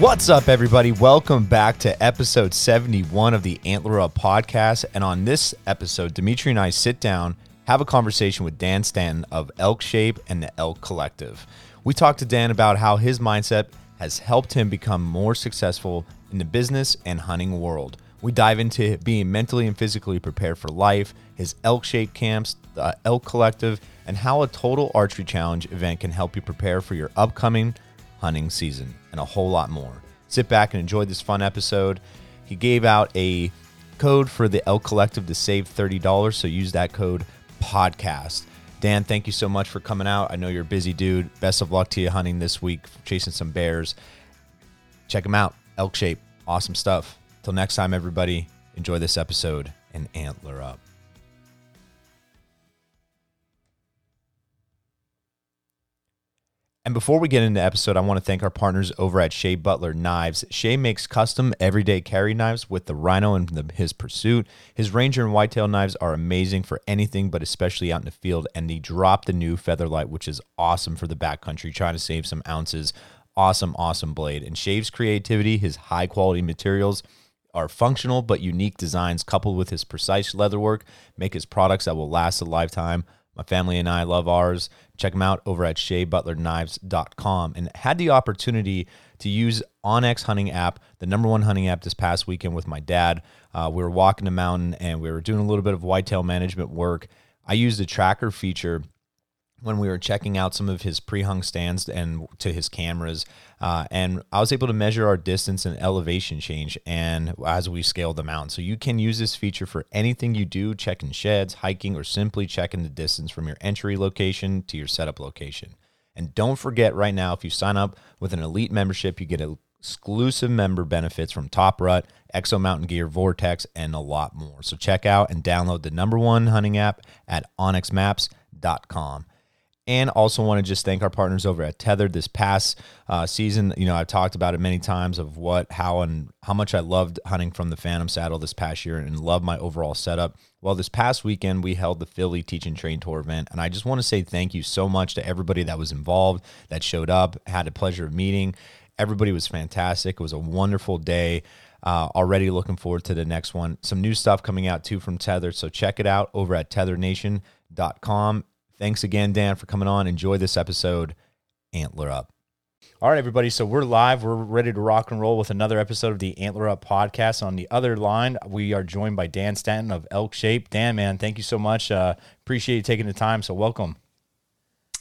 What's up, everybody? Welcome back to episode 71 of the Antler Up podcast. And on this episode, Dimitri and I sit down, have a conversation with Dan Staton of Elk Shape and the Elk Collective. We talk to Dan about how his mindset has helped him become more successful in the business and hunting world. We dive into being mentally and physically prepared for life, his elk shape camps, the elk collective, and how a total archery challenge event can help you prepare for your upcoming hunting season, and a whole lot more. Sit back and enjoy this fun episode. He gave out a code for the elk collective to save $30, so use that code podcast. Dan, thank you so much for coming out. I know you're a busy dude. Best of luck to you hunting this week, chasing some bears. Check them out. Elk shape. Awesome stuff. Till next time, everybody, enjoy this episode and antler up. And before we get into the episode, I want to thank our partners over at Shea Butler Knives. Shea makes custom everyday carry knives with the Rhino and the, his Pursuit. His Ranger and Whitetail knives are amazing for anything, but especially out in the field. And he dropped the new Featherlight, which is awesome for the backcountry, trying to save some ounces. Awesome, awesome blade. And Shea's creativity, his high quality materials, are functional but unique designs coupled with his precise leatherwork make his products that will last a lifetime. My family and I love ours. Check them out over at SheaButlerKnives.com. And had the opportunity to use onX Hunting app, the number one hunting app this past weekend with my dad. Uh, we were walking the mountain and we were doing a little bit of whitetail management work. I used the tracker feature when we were checking out some of his pre-hung stands and to his cameras uh, and i was able to measure our distance and elevation change and as we scaled the mountain so you can use this feature for anything you do checking sheds hiking or simply checking the distance from your entry location to your setup location. And don't forget right now if you sign up with an elite membership you get exclusive member benefits from top rut exo mountain gear vortex and a lot more. So check out and download the number one hunting app at onxmaps.com and also want to just thank our partners over at Tethered this past uh, season. You know, I've talked about it many times of what, how, and how much I loved hunting from the Phantom saddle this past year and love my overall setup. Well, this past weekend we held the Philly Teach and Train Tour event, and I just want to say thank you so much to everybody that was involved, that showed up, had a pleasure of meeting. Everybody was fantastic. It was a wonderful day. Uh, already looking forward to the next one. Some new stuff coming out too from Tether, so check it out over at tethernation.com Thanks again, Dan, for coming on. Enjoy this episode. Antler up. All right, everybody. So we're live. We're ready to rock and roll with another episode of the Antler Up podcast. On the other line, we are joined by Dan Staton of Elk Shape. Dan, man, thank you so much. Uh, appreciate you taking the time. So welcome.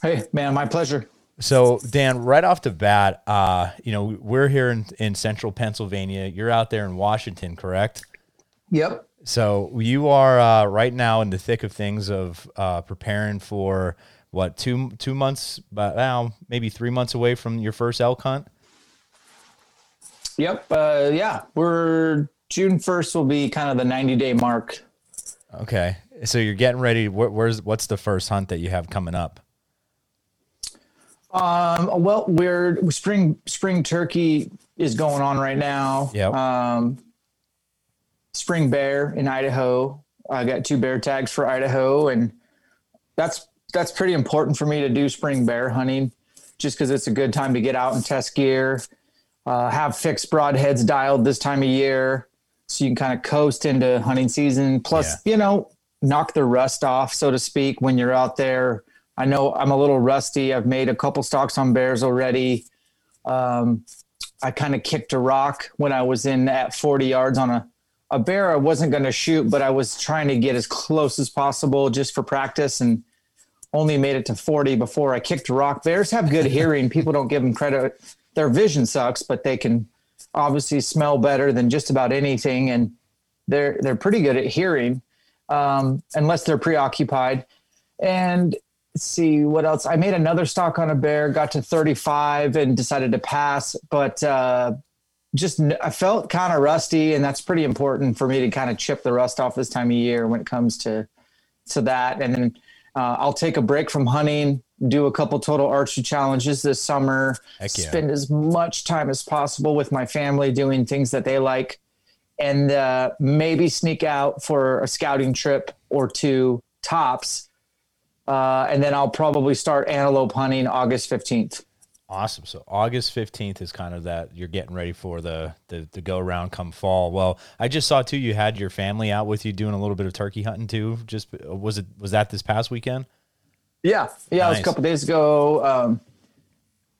Hey, man, my pleasure. So, Dan, right off the bat, uh, you know, we're here in, in central Pennsylvania. You're out there in Washington, correct? Yep. So you are uh, right now in the thick of things of uh, preparing for what two two months, but now maybe three months away from your first elk hunt. Yep. Uh, yeah, we're June first will be kind of the ninety day mark. Okay, so you're getting ready. Where, where's what's the first hunt that you have coming up? Um. Well, we're spring spring turkey is going on right now. Yeah. Um spring bear in Idaho. I got two bear tags for Idaho, and that's that's pretty important for me to do spring bear hunting, just because it's a good time to get out and test gear, uh, have fixed broadheads dialed this time of year, so you can kind of coast into hunting season. Plus, yeah. you know, knock the rust off, so to speak, when you're out there. I know I'm a little rusty. I've made a couple stalks on bears already. Um, I kind of kicked a rock when I was in at 40 yards on a a bear I wasn't going to shoot, but I was trying to get as close as possible just for practice and only made it to 40 before I kicked a rock. Bears have good hearing. People don't give them credit. Their vision sucks, but they can obviously smell better than just about anything. And they're, they're pretty good at hearing um, unless they're preoccupied. And see what else. I made another stock on a bear, got to 35 and decided to pass, but uh, just I felt kind of rusty, and that's pretty important for me to kind of chip the rust off this time of year when it comes to to that. And then uh, I'll take a break from hunting, do a couple total archery challenges this summer, yeah. spend as much time as possible with my family doing things that they like, and uh, maybe sneak out for a scouting trip or two tops. Uh, and then I'll probably start antelope hunting August 15th. Awesome. So August 15th is kind of that you're getting ready for the, the the go around come fall. Well, I just saw too you had your family out with you doing a little bit of turkey hunting too. Just was it was that this past weekend? Yeah. Yeah, nice. it was a couple days ago. Um,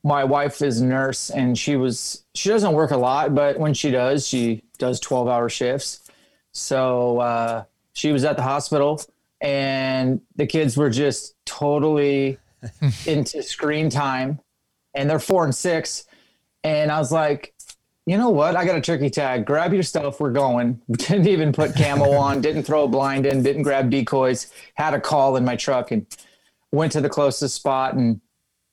my wife is a nurse and she was she doesn't work a lot, but when she does, she does 12-hour shifts. So, uh, she was at the hospital and the kids were just totally into screen time and they're four and six. And I was like, you know what? I got a turkey tag. Grab your stuff. We're going. Didn't even put camo on. Didn't throw a blind in. Didn't grab decoys. Had a call in my truck and went to the closest spot. And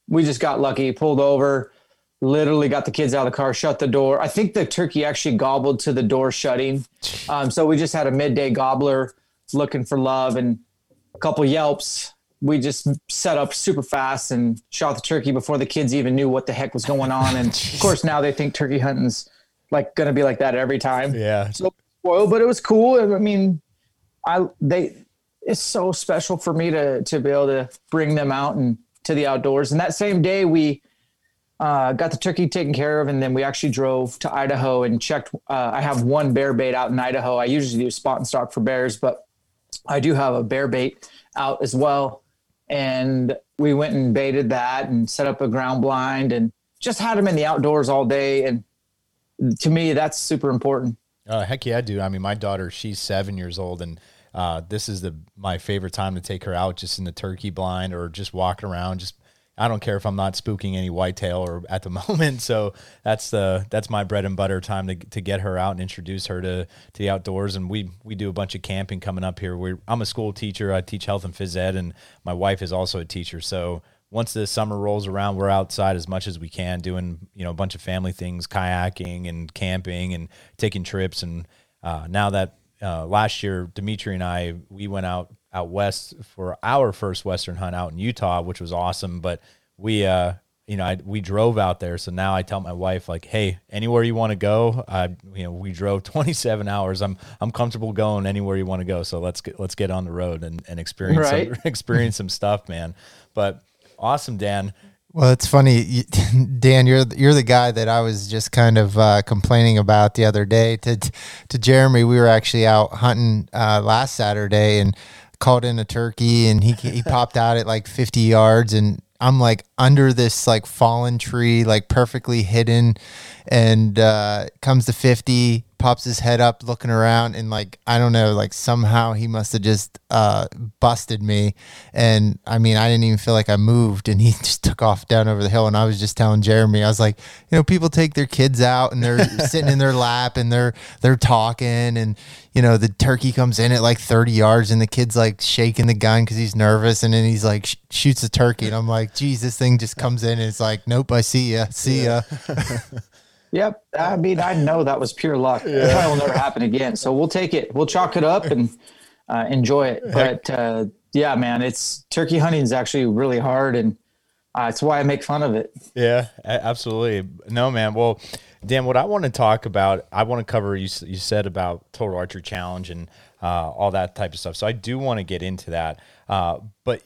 we just got lucky. Pulled over. Literally got the kids out of the car. Shut the door. I think the turkey actually gobbled to the door shutting. Um, so we just had a midday gobbler looking for love and a couple yelps we just set up super fast and shot the turkey before the kids even knew what the heck was going on. And of course, now they think turkey hunting's like going to be like that every time. Yeah. So spoiled, but it was cool. I mean, I they it's so special for me to to be able to bring them out and to the outdoors. And that same day, we uh, got the turkey taken care of, and then we actually drove to Idaho and checked. Uh, I have one bear bait out in Idaho. I usually do spot and stock for bears, but I do have a bear bait out as well and we went and baited that and set up a ground blind and just had them in the outdoors all day. And to me, that's super important. Uh, heck yeah, dude. I mean, my daughter, she's seven years old, and uh, this is the my favorite time to take her out, just in the turkey blind or just walking around, just I don't care if I'm not spooking any whitetail or at the moment. So that's the that's my bread and butter time to, to get her out and introduce her to, to the outdoors. And we we do a bunch of camping coming up here. We I'm a school teacher. I teach health and phys ed, and my wife is also a teacher. So once the summer rolls around, we're outside as much as we can, doing you know a bunch of family things, kayaking and camping and taking trips. And uh, now that uh, last year, Dimitri and I we went out out west for our first western hunt out in Utah, which was awesome. But we, uh, you know, I, we drove out there. So now I tell my wife, like, hey, anywhere you want to go, I, you know, we drove 27 hours. I'm, I'm comfortable going anywhere you want to go. So let's get, let's get on the road and, and experience, right. some, experience some stuff, man. But awesome, Dan. Well, it's funny, Dan. You're you're the guy that I was just kind of uh, complaining about the other day to to Jeremy. We were actually out hunting uh, last Saturday and called in a turkey, and he he popped out at like 50 yards, and I'm like under this like fallen tree, like perfectly hidden, and uh, comes to 50, pops his head up, looking around, and like I don't know, like somehow he must have just uh, busted me, and I mean I didn't even feel like I moved, and he just took off down over the hill, and I was just telling Jeremy, I was like, you know, people take their kids out and they're sitting in their lap and they're they're talking, and you know, the turkey comes in at like 30 yards and the kid's like shaking the gun because he's nervous. And then he's like, sh- shoots the turkey. And I'm like, geez, this thing just comes in and it's like, nope, I see ya. See ya. yep. I mean, I know that was pure luck. Yeah. That will never happen again. So we'll take it. We'll chalk it up and uh, enjoy it. But uh, yeah, man, it's turkey hunting is actually really hard. And uh, it's why I make fun of it. Yeah, absolutely. No, man. Well, Dan, what I want to talk about, I want to cover. You you said about Total Archery Challenge and uh, all that type of stuff. So I do want to get into that. Uh, but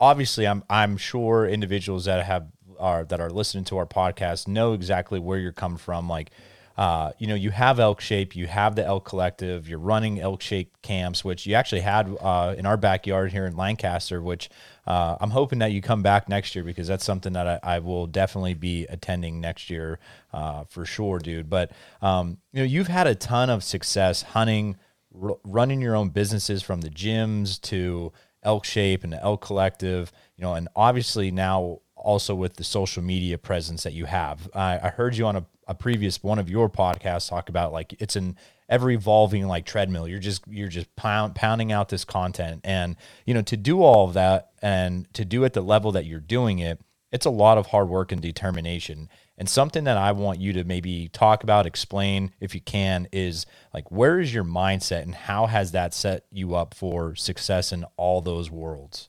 obviously, I'm I'm sure individuals that have are that are listening to our podcast know exactly where you're coming from. Like, uh, you know, you have Elk Shape, you have the Elk Collective, you're running Elk Shape camps, which you actually had uh, in our backyard here in Lancaster, which uh, I'm hoping that you come back next year because that's something that I, I will definitely be attending next year uh, for sure, dude. But um, you know, you've had a ton of success hunting, r- running your own businesses from the gyms to Elk Shape and the Elk Collective. You know, and obviously now also with the social media presence that you have. I, I heard you on a, a previous one of your podcasts talk about like it's an ever evolving like treadmill. You're just you're just pound, pounding out this content, and you know to do all of that and to do it the level that you're doing it, it's a lot of hard work and determination. And something that I want you to maybe talk about, explain if you can, is like where is your mindset and how has that set you up for success in all those worlds?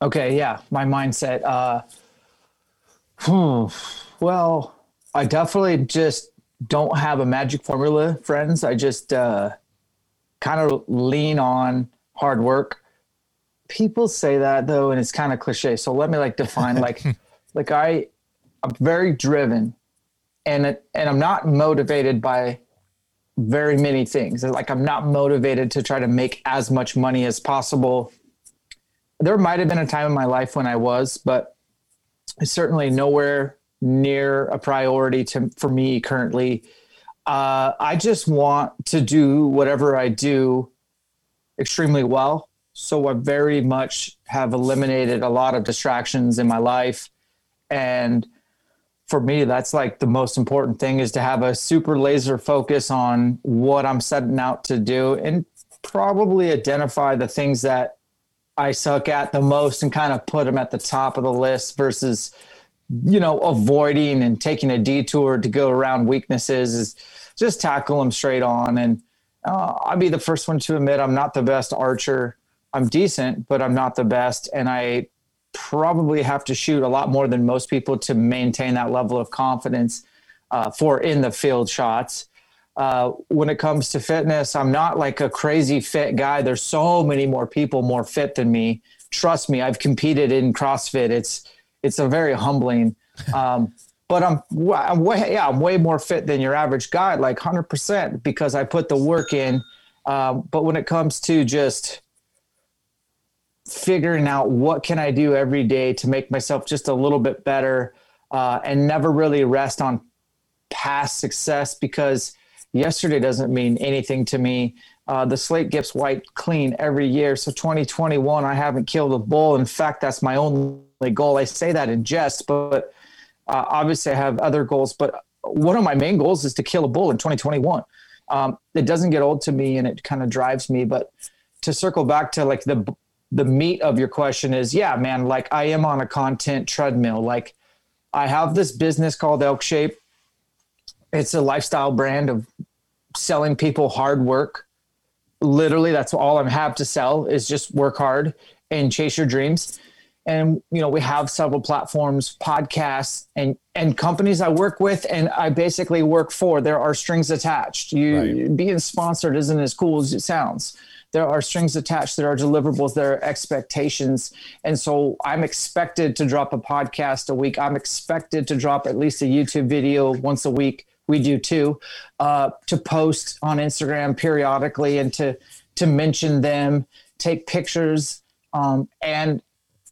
Okay, yeah, my mindset. Uh, hmm, well, I definitely just don't have a magic formula, friends. I just uh, kind of lean on hard work. People say that though, and it's kind of cliche. So let me like define like, like I, I'm very driven, and and I'm not motivated by very many things. Like I'm not motivated to try to make as much money as possible. There might have been a time in my life when I was, but it's certainly nowhere near a priority to for me currently. Uh, I just want to do whatever I do extremely well. So I very much have eliminated a lot of distractions in my life. And for me, that's like the most important thing is to have a super laser focus on what I'm setting out to do and probably identify the things that I suck at the most and kind of put them at the top of the list versus, you know, avoiding and taking a detour to go around weaknesses is just tackle them straight on. And uh, I'll be the first one to admit I'm not the best archer. I'm decent, but I'm not the best. And I probably have to shoot a lot more than most people to maintain that level of confidence uh, for in the field shots. Uh, when it comes to fitness, I'm not like a crazy fit guy. There's so many more people more fit than me. Trust me, I've competed in CrossFit. It's it's a very humbling. Um, but I'm, I'm way yeah I'm way more fit than your average guy, like 100 percent because I put the work in. Um, but when it comes to just figuring out what can I do every day to make myself just a little bit better, uh, and never really rest on past success because yesterday doesn't mean anything to me. Uh, the slate gets wiped clean every year. So 2021, I haven't killed a bull. In fact, that's my only goal. I say that in jest, but uh, obviously I have other goals. But one of my main goals is to kill a bull in 2021. Um, it doesn't get old to me, and it kind of drives me. But to circle back to like the the meat of your question is, yeah, man, like I am on a content treadmill. Like I have this business called Elk Shape it's a lifestyle brand of selling people hard work. Literally, that's all I'm have to sell is just work hard and chase your dreams. And you know, we have several platforms, podcasts, and and companies I work with, and I basically work for. There are strings attached. You right. being sponsored isn't as cool as it sounds there are strings attached, there are deliverables, there are expectations. And so I'm expected to drop a podcast a week. I'm expected to drop at least a YouTube video once a week we do too, uh, to post on Instagram periodically and to to mention them, take pictures, um, and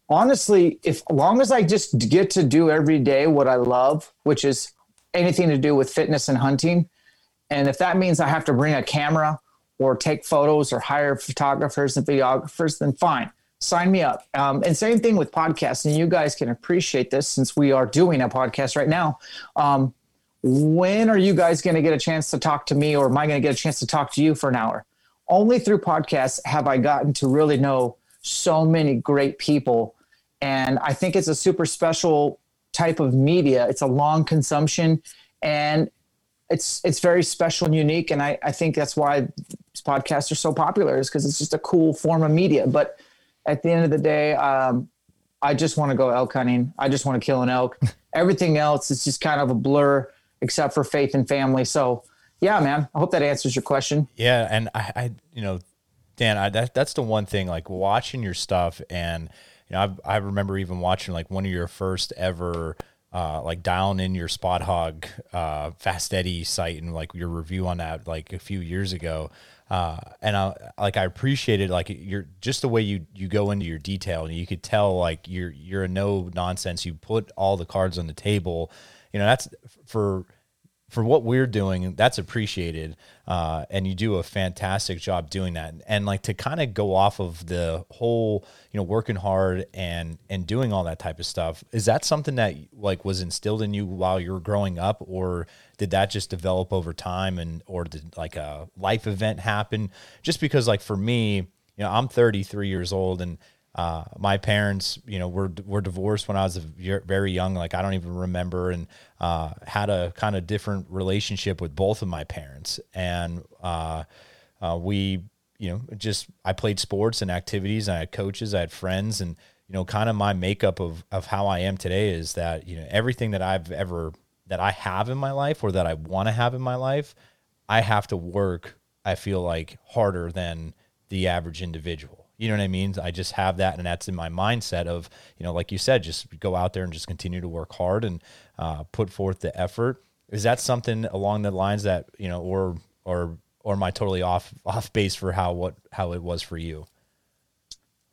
honestly, if long as I just get to do every day what I love, which is anything to do with fitness and hunting, and if that means I have to bring a camera or take photos or hire photographers and videographers, then fine sign me up. Um, and same thing with podcasts. And you guys can appreciate this since we are doing a podcast right now. Um, when are you guys going to get a chance to talk to me or am I going to get a chance to talk to you for an hour? Only through podcasts have I gotten to really know so many great people. And I think it's a super special type of media. It's a long consumption and it's it's very special and unique. And I, I think that's why podcasts are so popular is because it's just a cool form of media. But at the end of the day, um, I just want to go elk hunting. I just want to kill an elk. Everything else is just kind of a blur except for faith and family. So, yeah, man, I hope that answers your question. Yeah, and I, I you know, Dan, I, that that's the one thing. Like watching your stuff, and you know, I I remember even watching like one of your first ever. Uh, like dialing in your Spot Hogg uh, fast Eddie sight and like your review on that like a few years ago uh, and I like I appreciated like you're just the way you you go into your detail and you could tell like you're you're a no nonsense you put all the cards on the table you know that's for for what we're doing that's appreciated uh, and you do a fantastic job doing that. And like to kind of go off of the whole you know working hard and and doing all that type of stuff is that something that like was instilled in you while you were growing up or did that just develop over time and or did like a life event happen? Just because like for me you know i'm 33 years old and uh, my parents, you know, were were divorced when I was very young. Like I don't even remember, and uh, had a kind of different relationship with both of my parents. And uh, uh, we, you know, just I played sports and activities. And I had coaches, I had friends, and you know, kind of my makeup of of how I am today is that you know everything that I've ever that I have in my life or that I want to have in my life, I have to work. I feel like harder than the average individual You know what I mean? I just have that, and that's in my mindset of, you know, like you said, just go out there and just continue to work hard and uh, put forth the effort. Is that something along the lines that you know, or or or am I totally off off base for how what how it was for you?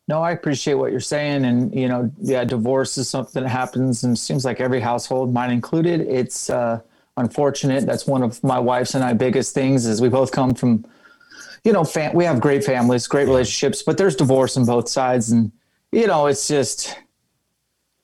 No, I appreciate what you're saying, and you know, yeah, divorce is something that happens, and seems like every household, mine included. It's uh, unfortunate. That's one of my wife's and I biggest things is we both come from you know, fam- we have great families, great relationships, but there's divorce on both sides. And, you know, it's just,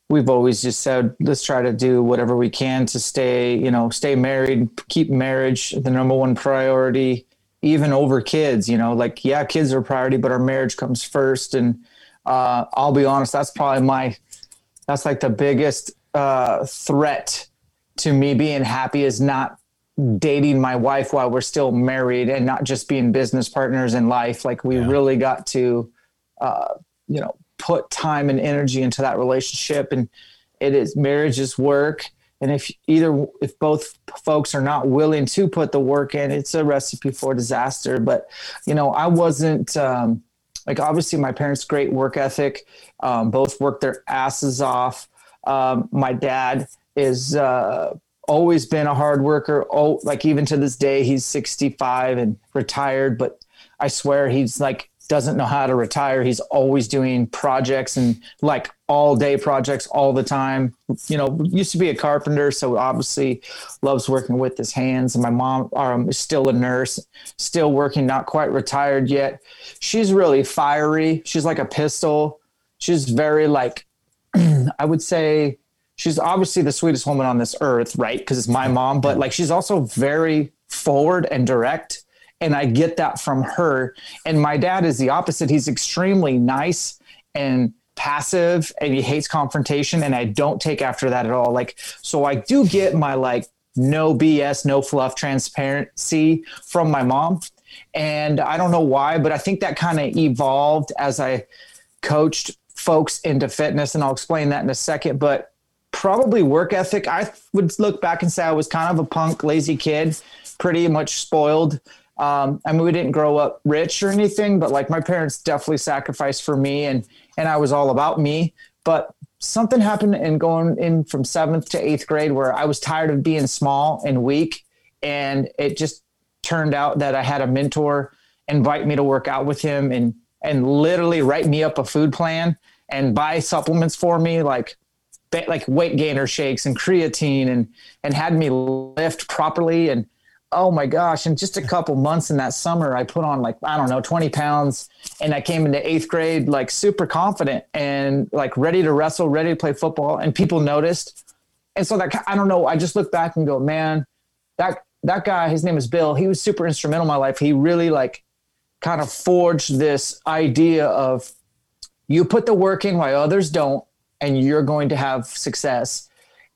we've always just said, let's try to do whatever we can to stay, you know, stay married, keep marriage the number one priority, even over kids, you know, like, yeah, kids are a priority, but our marriage comes first. And uh, I'll be honest, that's probably my, that's like the biggest uh, threat to me being happy is not dating my wife while we're still married and not just being business partners in life. Like we yeah. really got to, uh, you know, put time and energy into that relationship. And it is marriage is work. And if either, if both folks are not willing to put the work in, it's a recipe for disaster. But, you know, I wasn't, um, like obviously my parents great work ethic um, both worked their asses off um, my dad is uh, always been a hard worker. Oh, like even to this day, he's 65 and retired, but I swear he's like doesn't know how to retire. He's always doing projects and like all day projects all the time. You know, used to be a carpenter, so obviously loves working with his hands. And my mom um, is still a nurse, still working, not quite retired yet. She's really fiery. She's like a pistol. She's very like, I would say she's obviously the sweetest woman on this earth, right? Because it's my mom, but like she's also very forward and direct. And I get that from her. And my dad is the opposite. He's extremely nice and passive and he hates confrontation. And I don't take after that at all. Like, so I do get my like no BS, no fluff transparency from my mom. And I don't know why, but I think that kind of evolved as I coached folks into fitness. And I'll explain that in a second. But probably work ethic. I would look back and say I was kind of a punk, lazy kid, pretty much spoiled. Um, I mean, we didn't grow up rich or anything, but like my parents definitely sacrificed for me, and and I was all about me. But something happened in going in from seventh to eighth grade where I was tired of being small and weak, and it just turned out that I had a mentor invite me to work out with him and and literally write me up a food plan and buy supplements for me like like weight gainer shakes and creatine and and had me lift properly and oh my gosh in just a couple months in that summer i put on like i don't know 20 pounds and i came into eighth grade like super confident and like ready to wrestle ready to play football and people noticed. And so that i don't know i just look back and go man that that guy his name is bill. He was super instrumental in my life. He really like kind of forged this idea of you put the work in while others don't and you're going to have success.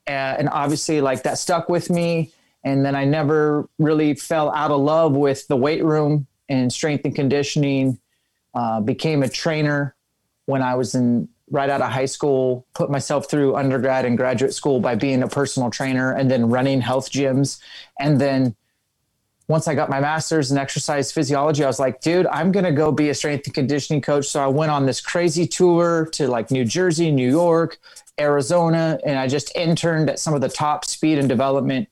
Uh, and obviously, like that stuck with me. And then I never really fell out of love with the weight room and strength and conditioning. Uh, became a trainer when I was in right out of high school. Put myself through undergrad and graduate school by being a personal trainer, and then running health gyms, and then once I got my master's in exercise physiology, I was like, dude, I'm going to go be a strength and conditioning coach. So I went on this crazy tour to like New Jersey, New York, Arizona, and I just interned at some of the top speed and development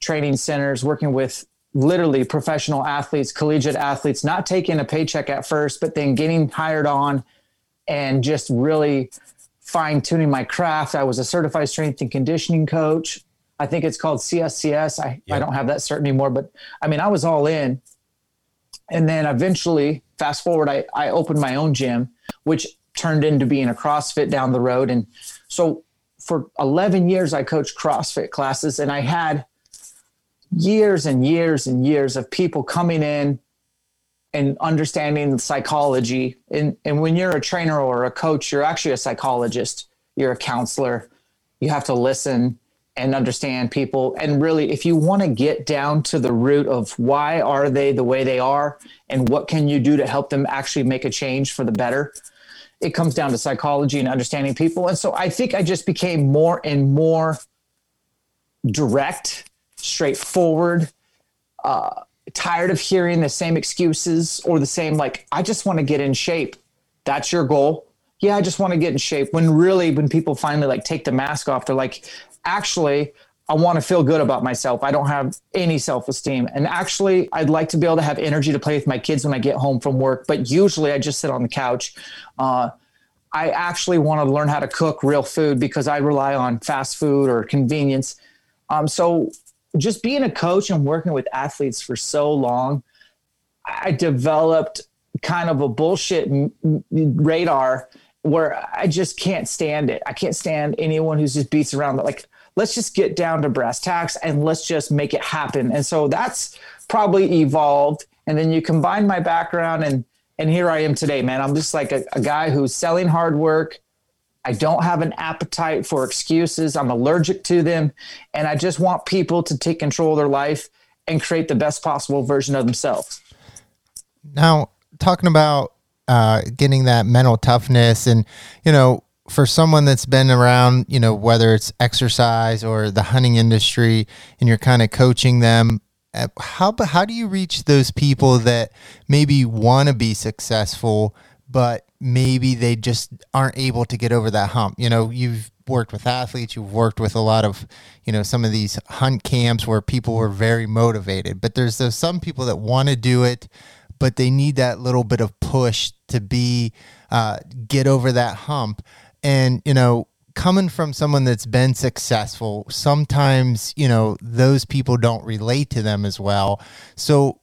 training centers, working with literally professional athletes, collegiate athletes, not taking a paycheck at first, but then getting hired on and just really fine tuning my craft. I was a certified strength and conditioning coach. I think it's called CSCS. I, I don't have that cert anymore, but I mean, I was all in. And then eventually, fast forward, I, I opened my own gym, which turned into being a CrossFit down the road. And so for 11 years, I coached CrossFit classes and I had years and years and years of people coming in and understanding the psychology. And, and when you're a trainer or a coach, you're actually a psychologist, you're a counselor. You have to listen and understand people and really if you want to get down to the root of why are they the way they are and what can you do to help them actually make a change for the better it comes down to psychology and understanding people and so i think i just became more and more direct straightforward uh, tired of hearing the same excuses or the same like i just want to get in shape That's your goal. Yeah, I just want to get in shape. When really, when people finally like take the mask off, they're like, actually, I want to feel good about myself. I don't have any self esteem. And actually, I'd like to be able to have energy to play with my kids when I get home from work. But usually, I just sit on the couch. Uh, I actually want to learn how to cook real food because I rely on fast food or convenience. Um, so, just being a coach and working with athletes for so long, I developed kind of a bullshit radar where I just can't stand it. I can't stand anyone who's just beats around. Like, let's just get down to brass tacks and let's just make it happen. And so that's probably evolved. And then you combine my background and and here I am today, man. I'm just like a, a guy who's selling hard work. I don't have an appetite for excuses. I'm allergic to them. And I just want people to take control of their life and create the best possible version of themselves. Now, talking about uh, getting that mental toughness. And, you know, for someone that's been around, you know, whether it's exercise or the hunting industry and you're kind of coaching them, uh, how how do you reach those people that maybe want to be successful but maybe they just aren't able to get over that hump? You know you've worked with athletes you've worked with a lot of you know some of these hunt camps where people were very motivated but there's those some people that want to do it but they need that little bit of push to be uh, get over that hump and you know coming from someone that's been successful, sometimes, you know, those people don't relate to them as well. So,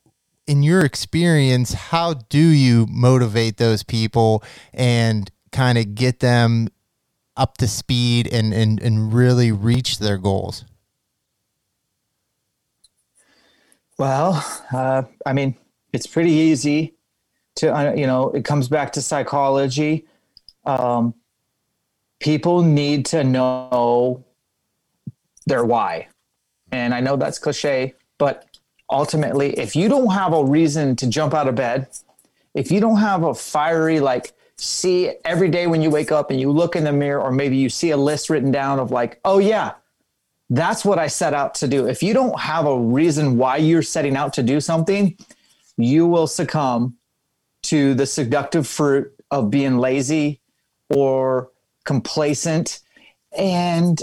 in your experience, how do you motivate those people and kind of get them up to speed and, and, and really reach their goals? Well, uh, I mean, it's pretty easy to, uh, you know, it comes back to psychology. Um, people need to know their why. And I know that's cliche, but ultimately, if you don't have a reason to jump out of bed, if you don't have a fiery, like, see every day when you wake up and you look in the mirror, or maybe you see a list written down of, like, oh, yeah, that's what I set out to do. If you don't have a reason why you're setting out to do something, you will succumb to the seductive fruit of being lazy or complacent. And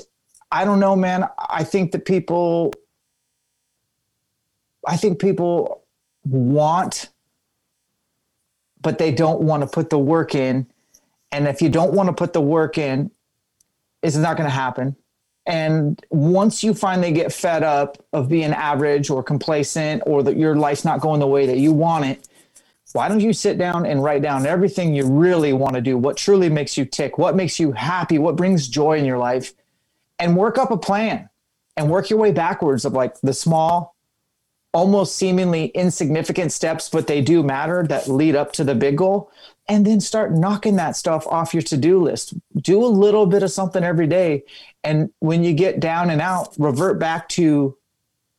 I don't know, man. I think that people, I think people want, but they don't want to put the work in. And if you don't want to put the work in, it's not going to happen. And once you finally get fed up of being average or complacent or that your life's not going the way that you want it, why don't you sit down and write down everything you really want to do, what truly makes you tick, what makes you happy, what brings joy in your life, and work up a plan and work your way backwards of like the small, almost seemingly insignificant steps, but they do matter that lead up to the big goal. And then start knocking that stuff off your to do list. Do a little bit of something every day. And when you get down and out, revert back to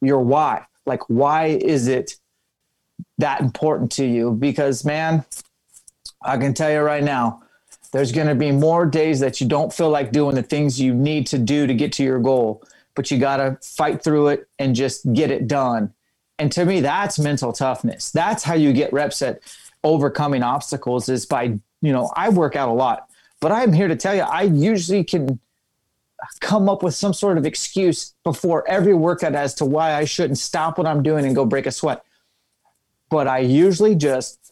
your why. Like, why is it? that important to you because man i can tell you right now there's going to be more days that you don't feel like doing the things you need to do to get to your goal but you got to fight through it and just get it done and to me that's mental toughness that's how you get reps at overcoming obstacles is by you know i work out a lot but i'm here to tell you i usually can come up with some sort of excuse before every workout as to why i shouldn't stop what i'm doing and go break a sweat but I usually just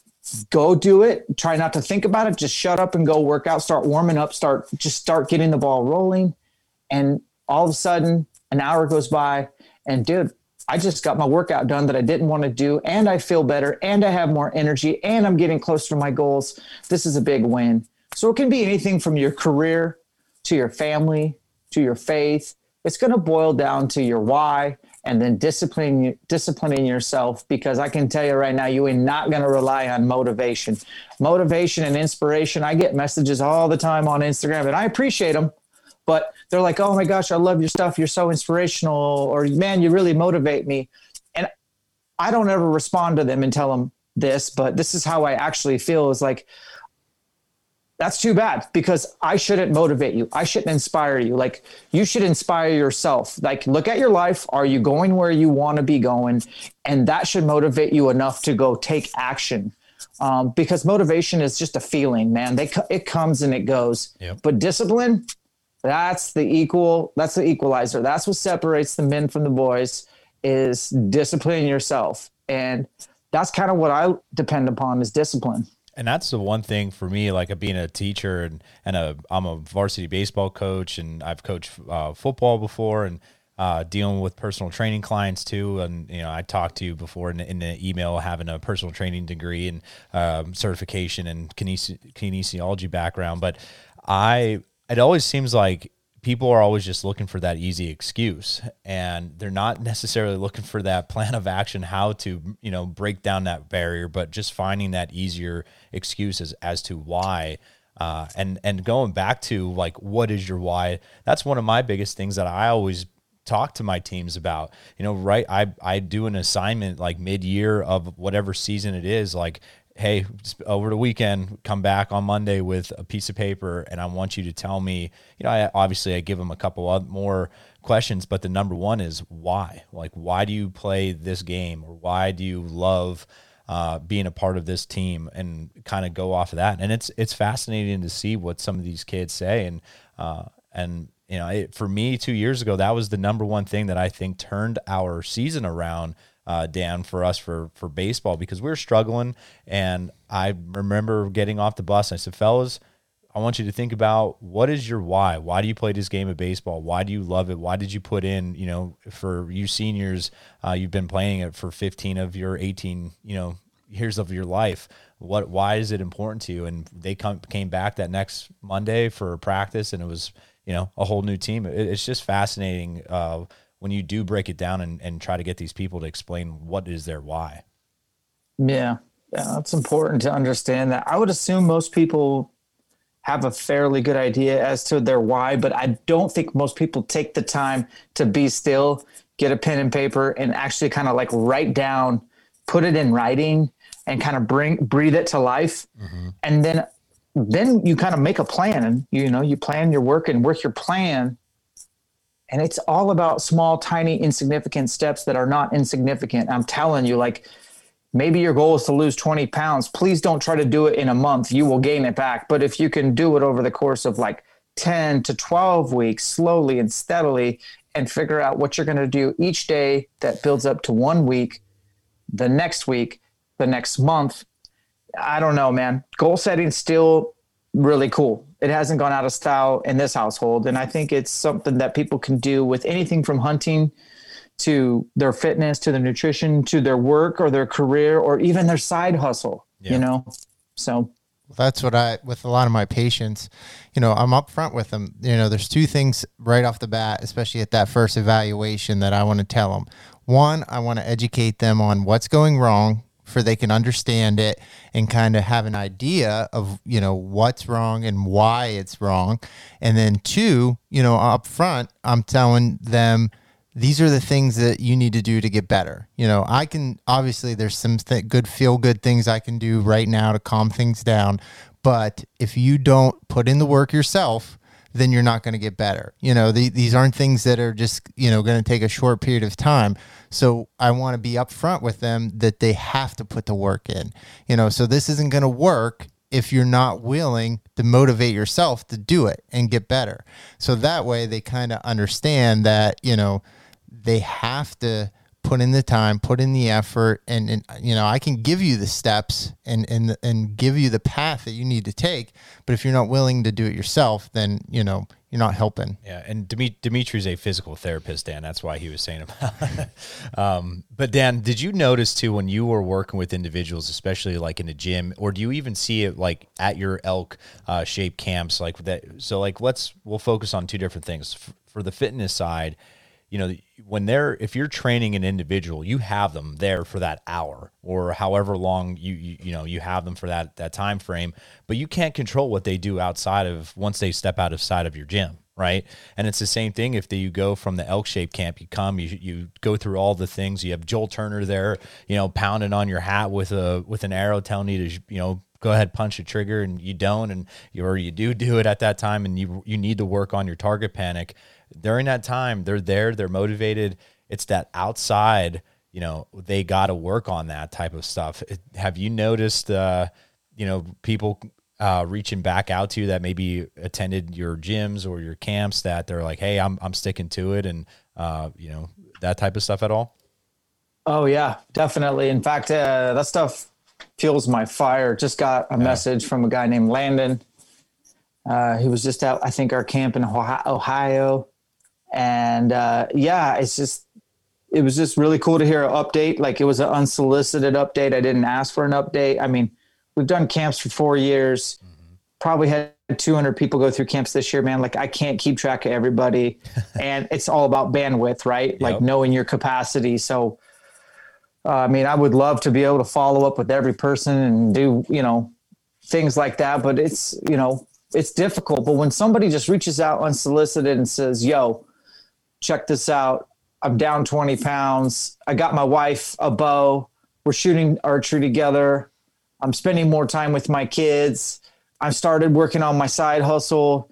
go do it. Try not to think about it. Just shut up and go work out. Start warming up. Start just start getting the ball rolling. And all of a sudden, an hour goes by, and dude, I just got my workout done that I didn't want to do, and I feel better, and I have more energy, and I'm getting closer to my goals. This is a big win. So it can be anything from your career to your family to your faith. It's going to boil down to your why and then disciplining disciplining yourself because I can tell you right now you are not going to rely on motivation. Motivation and inspiration. I get messages all the time on Instagram and I appreciate them, but they're like, "Oh my gosh, I love your stuff. You're so inspirational," or "Man, you really motivate me." And I don't ever respond to them and tell them this, but this is how I actually feel is like that's too bad because I shouldn't motivate you. I shouldn't inspire you. Like you should inspire yourself. Like look at your life. Are you going where you want to be going? And that should motivate you enough to go take action. um, because motivation is just a feeling, man. They it comes and it goes. Yep. But discipline, that's the equal. That's the equalizer. That's what separates the men from the boys. Is disciplining yourself, and that's kind of what I depend upon is discipline. And that's the one thing for me, like being a teacher and and a I'm a varsity baseball coach, and I've coached uh, football before, and uh, dealing with personal training clients too. And you know, I talked to you before in, in the email having a personal training degree and um, certification and kinesi- kinesiology background, but I it always seems like people are always just looking for that easy excuse and they're not necessarily looking for that plan of action how to you know break down that barrier but just finding that easier excuses as to why uh, and and going back to like what is your why? That's one of my biggest things that i always talk to my teams about. You know right i i do an assignment like mid-year of whatever season it is like hey, over the weekend, come back on Monday with a piece of paper, and I want you to tell me. You know, I, obviously I give them a couple more questions, but the number one is why. Like, why do you play this game, or why do you love uh, being a part of this team, and kind of go off of that. And it's it's fascinating to see what some of these kids say, and uh, and you know, it, for me, two years ago, that was the number one thing that I think turned our season around uh, Dan, for us for for baseball because we were struggling. And I remember getting off the bus. And I said, "Fellas, I want you to think about what is your why? Why do you play this game of baseball? Why do you love it? Why did you put in? You know, for you seniors, uh, you've been playing it for 15 of your 18, you know, years of your life. What? Why is it important to you? And they come came back that next Monday for practice, and it was you know a whole new team. It, it's just fascinating. Uh, when you do break it down and, and try to get these people to explain what is their why. Yeah. yeah, it's important to understand that. I would assume most people have a fairly good idea as to their why, but I don't think most people take the time to be still, get a pen and paper, and actually kind of like write down, put it in writing, and kind of bring breathe it to life, mm-hmm. and then then you kind of make a plan, and you know you plan your work and work your plan and it's all about small, tiny, insignificant steps that are not insignificant. I'm telling you, like maybe your goal is to lose 20 pounds. Please don't try to do it in a month. You will gain it back. But if you can do it over the course of like 10 to 12 weeks, slowly and steadily, and figure out what you're going to do each day that builds up to one week, the next week, the next month. I don't know, man. Goal setting still really cool. It hasn't gone out of style in this household. And I think it's something that people can do with anything from hunting to their fitness, to their nutrition, to their work or their career, or even their side hustle, yeah. you know? So that's what I, with a lot of my patients, you know, I'm upfront with them. You know, there's two things right off the bat, especially at that first evaluation, that I want to tell them. One, I want to educate them on what's going wrong for they can understand it and kind of have an idea of you know what's wrong and why it's wrong. And then two you know up front i'm telling them these are the things that you need to do to get better. You know i can obviously there's some th- good feel good things i can do right now to calm things down but if you don't put in the work yourself then you're not going to get better. You know, the, these aren't things that are just, you know, going to take a short period of time. So I want to be upfront with them that they have to put the work in. You know, so this isn't going to work if you're not willing to motivate yourself to do it and get better. So that way they kind of understand that, you know, they have to put in the time, put in the effort, and, and you know I can give you the steps and and and give you the path that you need to take. But if you're not willing to do it yourself, then you know you're not helping. Yeah, and Dimitri's a physical therapist, Dan. That's why he was saying about. um, but Dan, did you notice too when you were working with individuals, especially like in the gym, or do you even see it like at your elk uh, shape camps, like that? So like let's we'll focus on two different things for the fitness side you know when they're if you're training an individual you have them there for that hour or however long you, you you, know you have them for that that time frame but you can't control what they do outside of once they step out of side of your gym right? And it's the same thing if you go from the elk shape camp you come you you go through all the things you have joel turner there you know pounding on your hat with a with an arrow telling you to you know go ahead punch a trigger and you don't and you or you do do it at that time and you you need to work on your target panic during that time, they're there, they're motivated. It's that outside you know they got to work on that type of stuff. It, have you noticed, uh, you know, people uh, reaching back out to you that maybe attended your gyms or your camps that they're like, hey, I'm I'm sticking to it, and uh, you know that type of stuff at all? Oh yeah, definitely. In fact, uh, that stuff fuels my fire. Just got a yeah. message from a guy named Landon. Uh, he was just out, I think, our camp in Ohio, and uh, yeah, it's just it was just really cool to hear an update. Like it was an unsolicited update. I didn't ask for an update. I mean, we've done camps for four years. Mm-hmm. Probably had 200 people go through camps this year, man. Like I can't keep track of everybody, and it's all about bandwidth, right? Yep. Like knowing your capacity. So, uh, I mean, I would love to be able to follow up with every person and do, you know, things like that. But it's, you know, it's difficult. But when somebody just reaches out unsolicited and says, "Yo, check this out," I'm down 20 pounds. I got my wife a bow. We're shooting archery together. I'm spending more time with my kids. I've started working on my side hustle.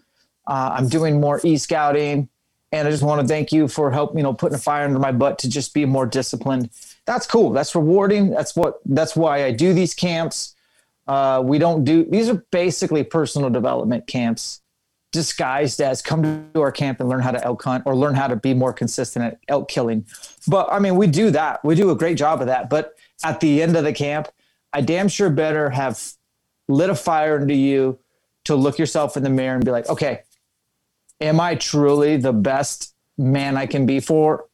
Uh, I'm doing more e scouting. And I just want to thank you for help, you know, putting a fire under my butt to just be more disciplined. That's cool. That's rewarding. That's what, that's why I do these camps. Uh, we don't do, these are basically personal development camps disguised as come to our camp and learn how to elk hunt or learn how to be more consistent at elk killing. But I mean, we do that. We do a great job of that. But at the end of the camp, I damn sure better have lit a fire into you to look yourself in the mirror and be like, okay, am I truly the best man I can be for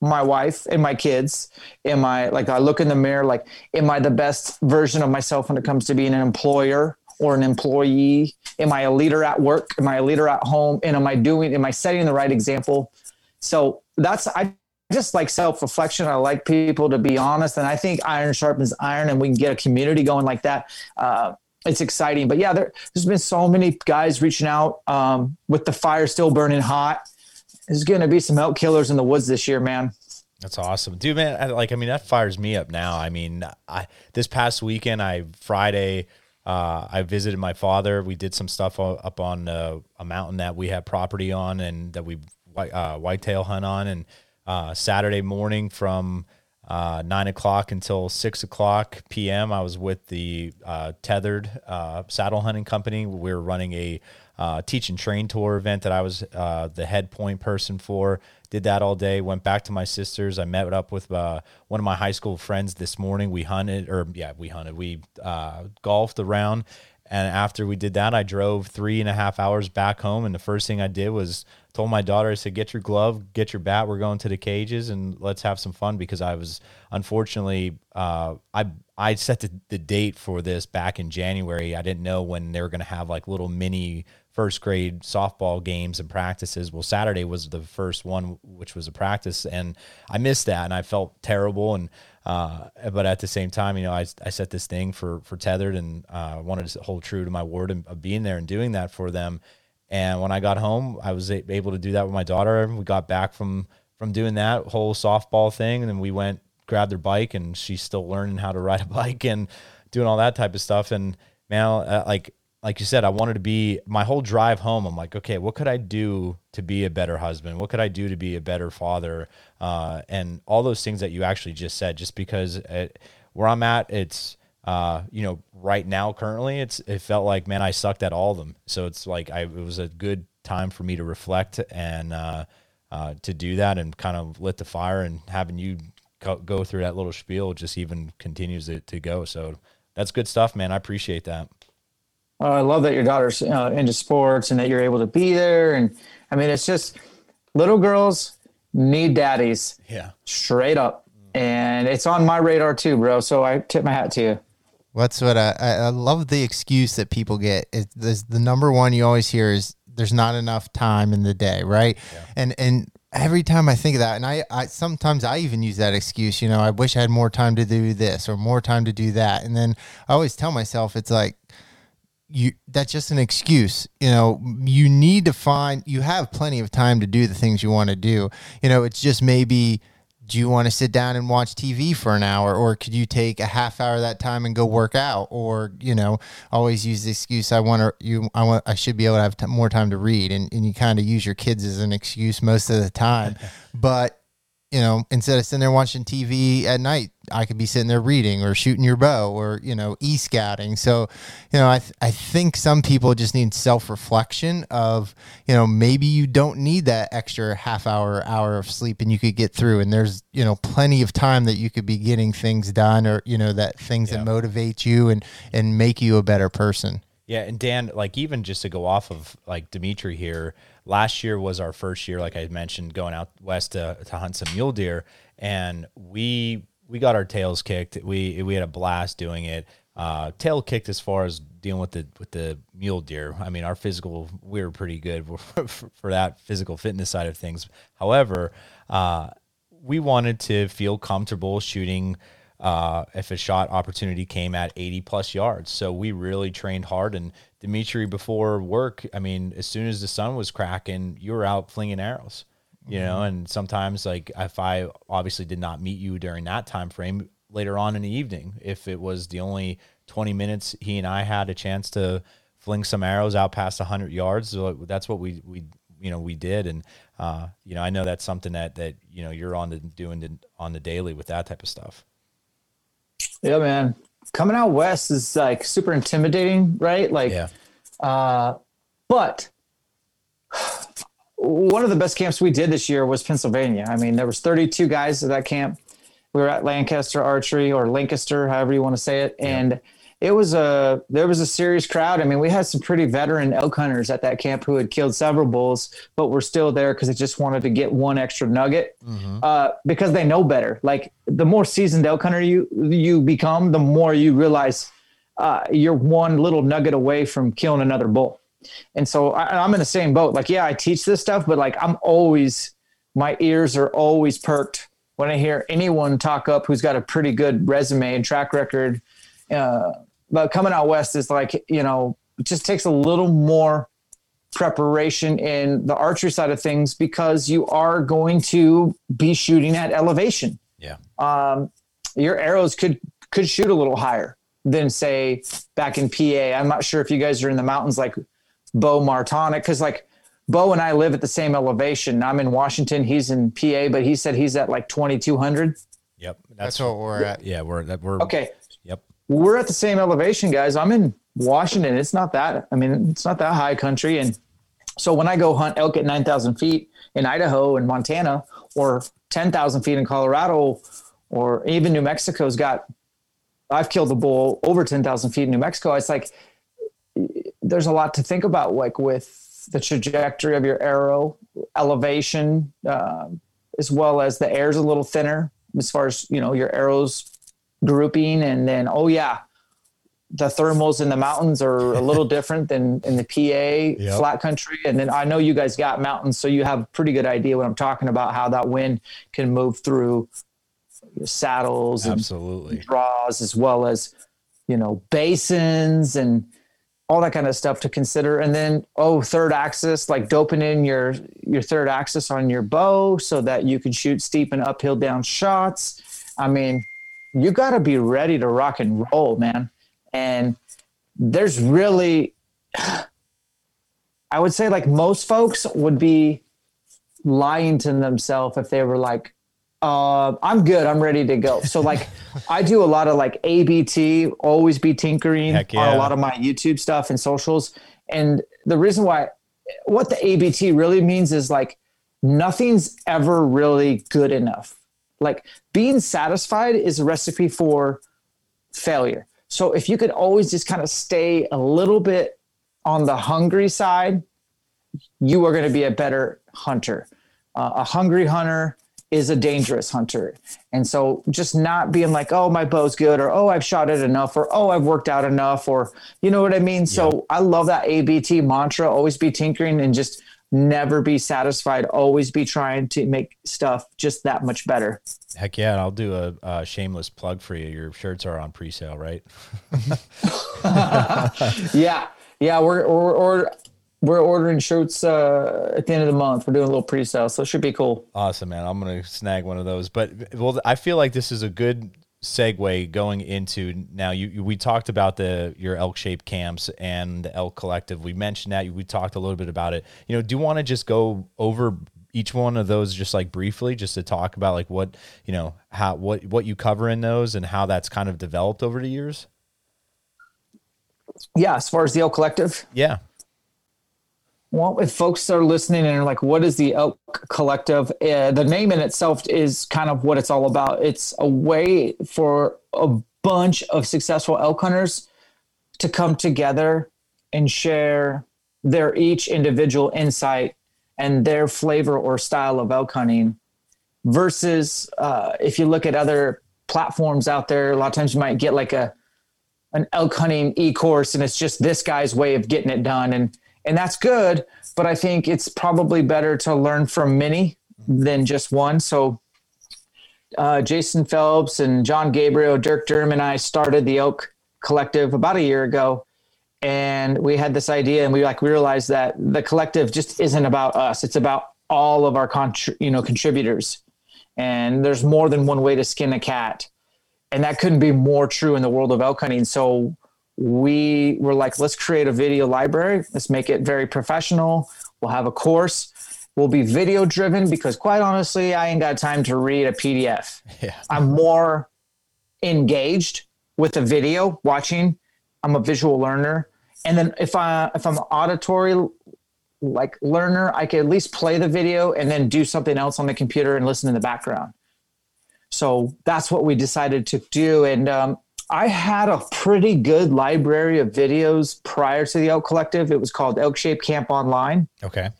my wife and my kids? Am I like, I look in the mirror, like, am I the best version of myself when it comes to being an employer or an employee? Am I a leader at work? Am I a leader at home? And am I doing, am I setting the right example? So that's, I just like self reflection. I like people to be honest. And I think iron sharpens iron and we can get a community going like that. Uh, it's exciting. But yeah, there, has been so many guys reaching out um, with the fire still burning hot. There's going to be some elk killers in the woods this year, man. That's awesome, dude. Man, like I mean, that fires me up now. I mean, I this past weekend, I Friday uh, I visited my father. We did some stuff up on uh, a mountain that we have property on and that we uh, whitetail hunt on. And uh, Saturday morning from uh, nine o'clock until six o'clock p.m., I was with the uh, Tethered Saddle Hunting Company. We were running a teach and train tour event that I was the head point person for did that all day. Went back to my sister's. I met up with uh, one of my high school friends this morning. We hunted, or yeah, we hunted. We uh, golfed around, and after we did that, I drove three and a half hours back home. And the first thing I did was told my daughter, I said, "Get your glove, get your bat. We're going to the cages, and let's have some fun." Because I was unfortunately, uh, I I set the, the date for this back in January. I didn't know when they were going to have like little mini first grade softball games and practices. Well, Saturday was the first one, which was a practice, and I missed that, and I felt terrible. And uh, but at the same time, you know, I, I set this thing for for tethered, and uh, wanted to hold true to my word of being there and doing that for them. And when I got home, I was able to do that with my daughter. We got back from from doing that whole softball thing, and then we went grabbed her bike, and she's still learning how to ride a bike and doing all that type of stuff. And man, uh, like like you said, I wanted to be my whole drive home. I'm like, okay, what could I do to be a better husband? What could I do to be a better father? Uh, and all those things that you actually just said, just because it, where I'm at, it's, uh, you know, right now, currently, it's, it felt like, man, I sucked at all of them. So it's like, I, it was a good time for me to reflect and, uh, uh, to do that and kind of lit the fire and having you go, go through that little spiel just even continues it to go. So that's good stuff, man. I appreciate that. Uh, I love that your daughter's uh, into sports and that you're able to be there. And I mean, it's just little girls need daddies. Yeah. Straight up. And it's on my radar too, bro. So I tip my hat to you. What's what I, I love the excuse that people get. It, the number one you always hear is there's not enough time in the day, right? Yeah. And and every time I think of that, and I, I sometimes I even use that excuse, you know, I wish I had more time to do this or more time to do that. And then I always tell myself it's like you that's just an excuse you know you need to find you have plenty of time to do the things you want to do. You know it's just maybe do you want to sit down and watch TV for an hour or could you take a half hour of that time and go work out? Or you know always use the excuse I want to you I want I should be able to have t- more time to read. And, and you kind of use your kids as an excuse most of the time. But you know, instead of sitting there watching TV at night, I could be sitting there reading or shooting your bow or, you know, e scouting. So, you know, I, th- I think some people just need self reflection of, you know, maybe you don't need that extra half hour, hour of sleep and you could get through. And there's, you know, plenty of time that you could be getting things done or, you know, that things yeah. that motivate you and, and make you a better person. Yeah. And Dan, like, even just to go off of like Dimitri here, last year was our first year, like I mentioned, going out west to, to hunt some mule deer, and we we got our tails kicked. We we had a blast doing it. Uh, tail kicked as far as dealing with the with the mule deer. I mean, our physical we were pretty good for, for that physical fitness side of things. However, uh, we wanted to feel comfortable shooting uh, if a shot opportunity came at 80 plus yards. So we really trained hard. And Dimitri, before work, I mean, as soon as the sun was cracking, you were out flinging arrows, you mm-hmm. know. And sometimes, like, if I obviously did not meet you during that time frame, later on in the evening, if it was the only 20 minutes he and I had a chance to fling some arrows out past 100 yards, so that's what we we you know we did and uh, you know I know that's something that that you know you're on the doing the, on the daily with that type of stuff. Yeah, man. Coming out west is like super intimidating, right? Like, yeah. uh, but one of the best camps we did this year was Pennsylvania. I mean, there was 32 guys at that camp. We were at Lancaster Archery or Lancaster, however you want to say it, and. It was a there was a serious crowd. I mean, we had some pretty veteran elk hunters at that camp who had killed several bulls, but were still there because they just wanted to get one extra nugget mm-hmm. uh, because they know better. Like the more seasoned elk hunter you you become, the more you realize uh, you're one little nugget away from killing another bull. And so I, I'm in the same boat. Like, yeah, I teach this stuff, but like I'm always my ears are always perked when I hear anyone talk up who's got a pretty good resume and track record. Uh, but coming out west is like you know it just takes a little more preparation in the archery side of things because you are going to be shooting at elevation. Yeah. Um, your arrows could could shoot a little higher than say back in PA. I'm not sure if you guys are in the mountains like Bo Martonic because like Bo and I live at the same elevation. I'm in Washington. He's in PA, but he said he's at like 2,200. Yep, that's, that's what we're at. Yeah, we're that we're okay we're at the same elevation, guys. I'm in Washington. It's not that, I mean, it's not that high country. And so when I go hunt elk at 9,000 feet in Idaho and Montana, or 10,000 feet in Colorado, or even New Mexico's got, I've killed a bull over 10,000 feet in New Mexico. It's like, there's a lot to think about, like with the trajectory of your arrow, elevation, uh, as well as the air's a little thinner as far as, you know, your arrows grouping and then oh yeah the thermals in the mountains are a little different than in the PA yep. flat country. And then I know you guys got mountains, so you have a pretty good idea what I'm talking about, how that wind can move through saddles Absolutely. and draws, as well as, you know, basins and all that kind of stuff to consider. And then, oh, third axis, like doping in your, your third axis on your bow so that you can shoot steep and uphill down shots. I mean, you got to be ready to rock and roll, man. And there's really, I would say, like most folks would be lying to themselves if they were like, uh, I'm good. I'm ready to go. So like, I do a lot of like ABT, always be tinkering yeah. on a lot of my YouTube stuff and socials. And the reason why, what the ABT really means is like, nothing's ever really good enough. Like being satisfied is a recipe for failure. So if you could always just kind of stay a little bit on the hungry side, you are going to be a better hunter. Uh, a hungry hunter is a dangerous hunter. And so just not being like, oh, my bow's good, or oh, I've shot it enough, or oh, I've worked out enough, or you know what I mean? Yeah. So I love that ABT mantra, always be tinkering and just never be satisfied, always be trying to make stuff just that much better. Heck yeah, I'll do a, a shameless plug for you. Your shirts are on pre-sale, right? yeah, yeah, we're we're, we're we're ordering shirts uh, at the end of the month. We're doing a little pre-sale, so it should be cool. Awesome, man! I'm gonna snag one of those. But well, I feel like this is a good segue going into now you, you, we talked about the your elk shaped camps and the elk collective we mentioned that we talked a little bit about it you know do you want to just go over each one of those just like briefly, just to talk about like what you know how what what you cover in those and how that's kind of developed over the years? Yeah, as far as the Elk Collective. Yeah. Well, if folks are listening and are like, what is the Elk Collective? Uh, the name in itself is kind of what it's all about. It's a way for a bunch of successful elk hunters to come together and share their each individual insight and their flavor or style of elk hunting versus uh, if you look at other platforms out there a lot of times you might get like a an elk hunting e-course and it's just this guy's way of getting it done and and that's good but i think it's probably better to learn from many than just one. So uh, jason phelps and john gabriel dirk durham and i started the Elk collective about a year ago. And we had this idea and we like realized that the collective just isn't about us. It's about all of our contr- you know contributors. And there's more than one way to skin a cat. And that couldn't be more true in the world of elk hunting. So we were like let's create a video library. Let's make it very professional. We'll have a course. We'll be video driven because quite honestly i ain't got time to read a pdf Yeah. i'm more engaged with the video watching. I'm a visual learner. And then if i if i'm auditory like learner i can at least play the video and then do something else on the computer and listen in the background. So that's what we decided to do. And um, i had a pretty good library of videos prior to the elk collective. It was called elk shape camp online. Okay.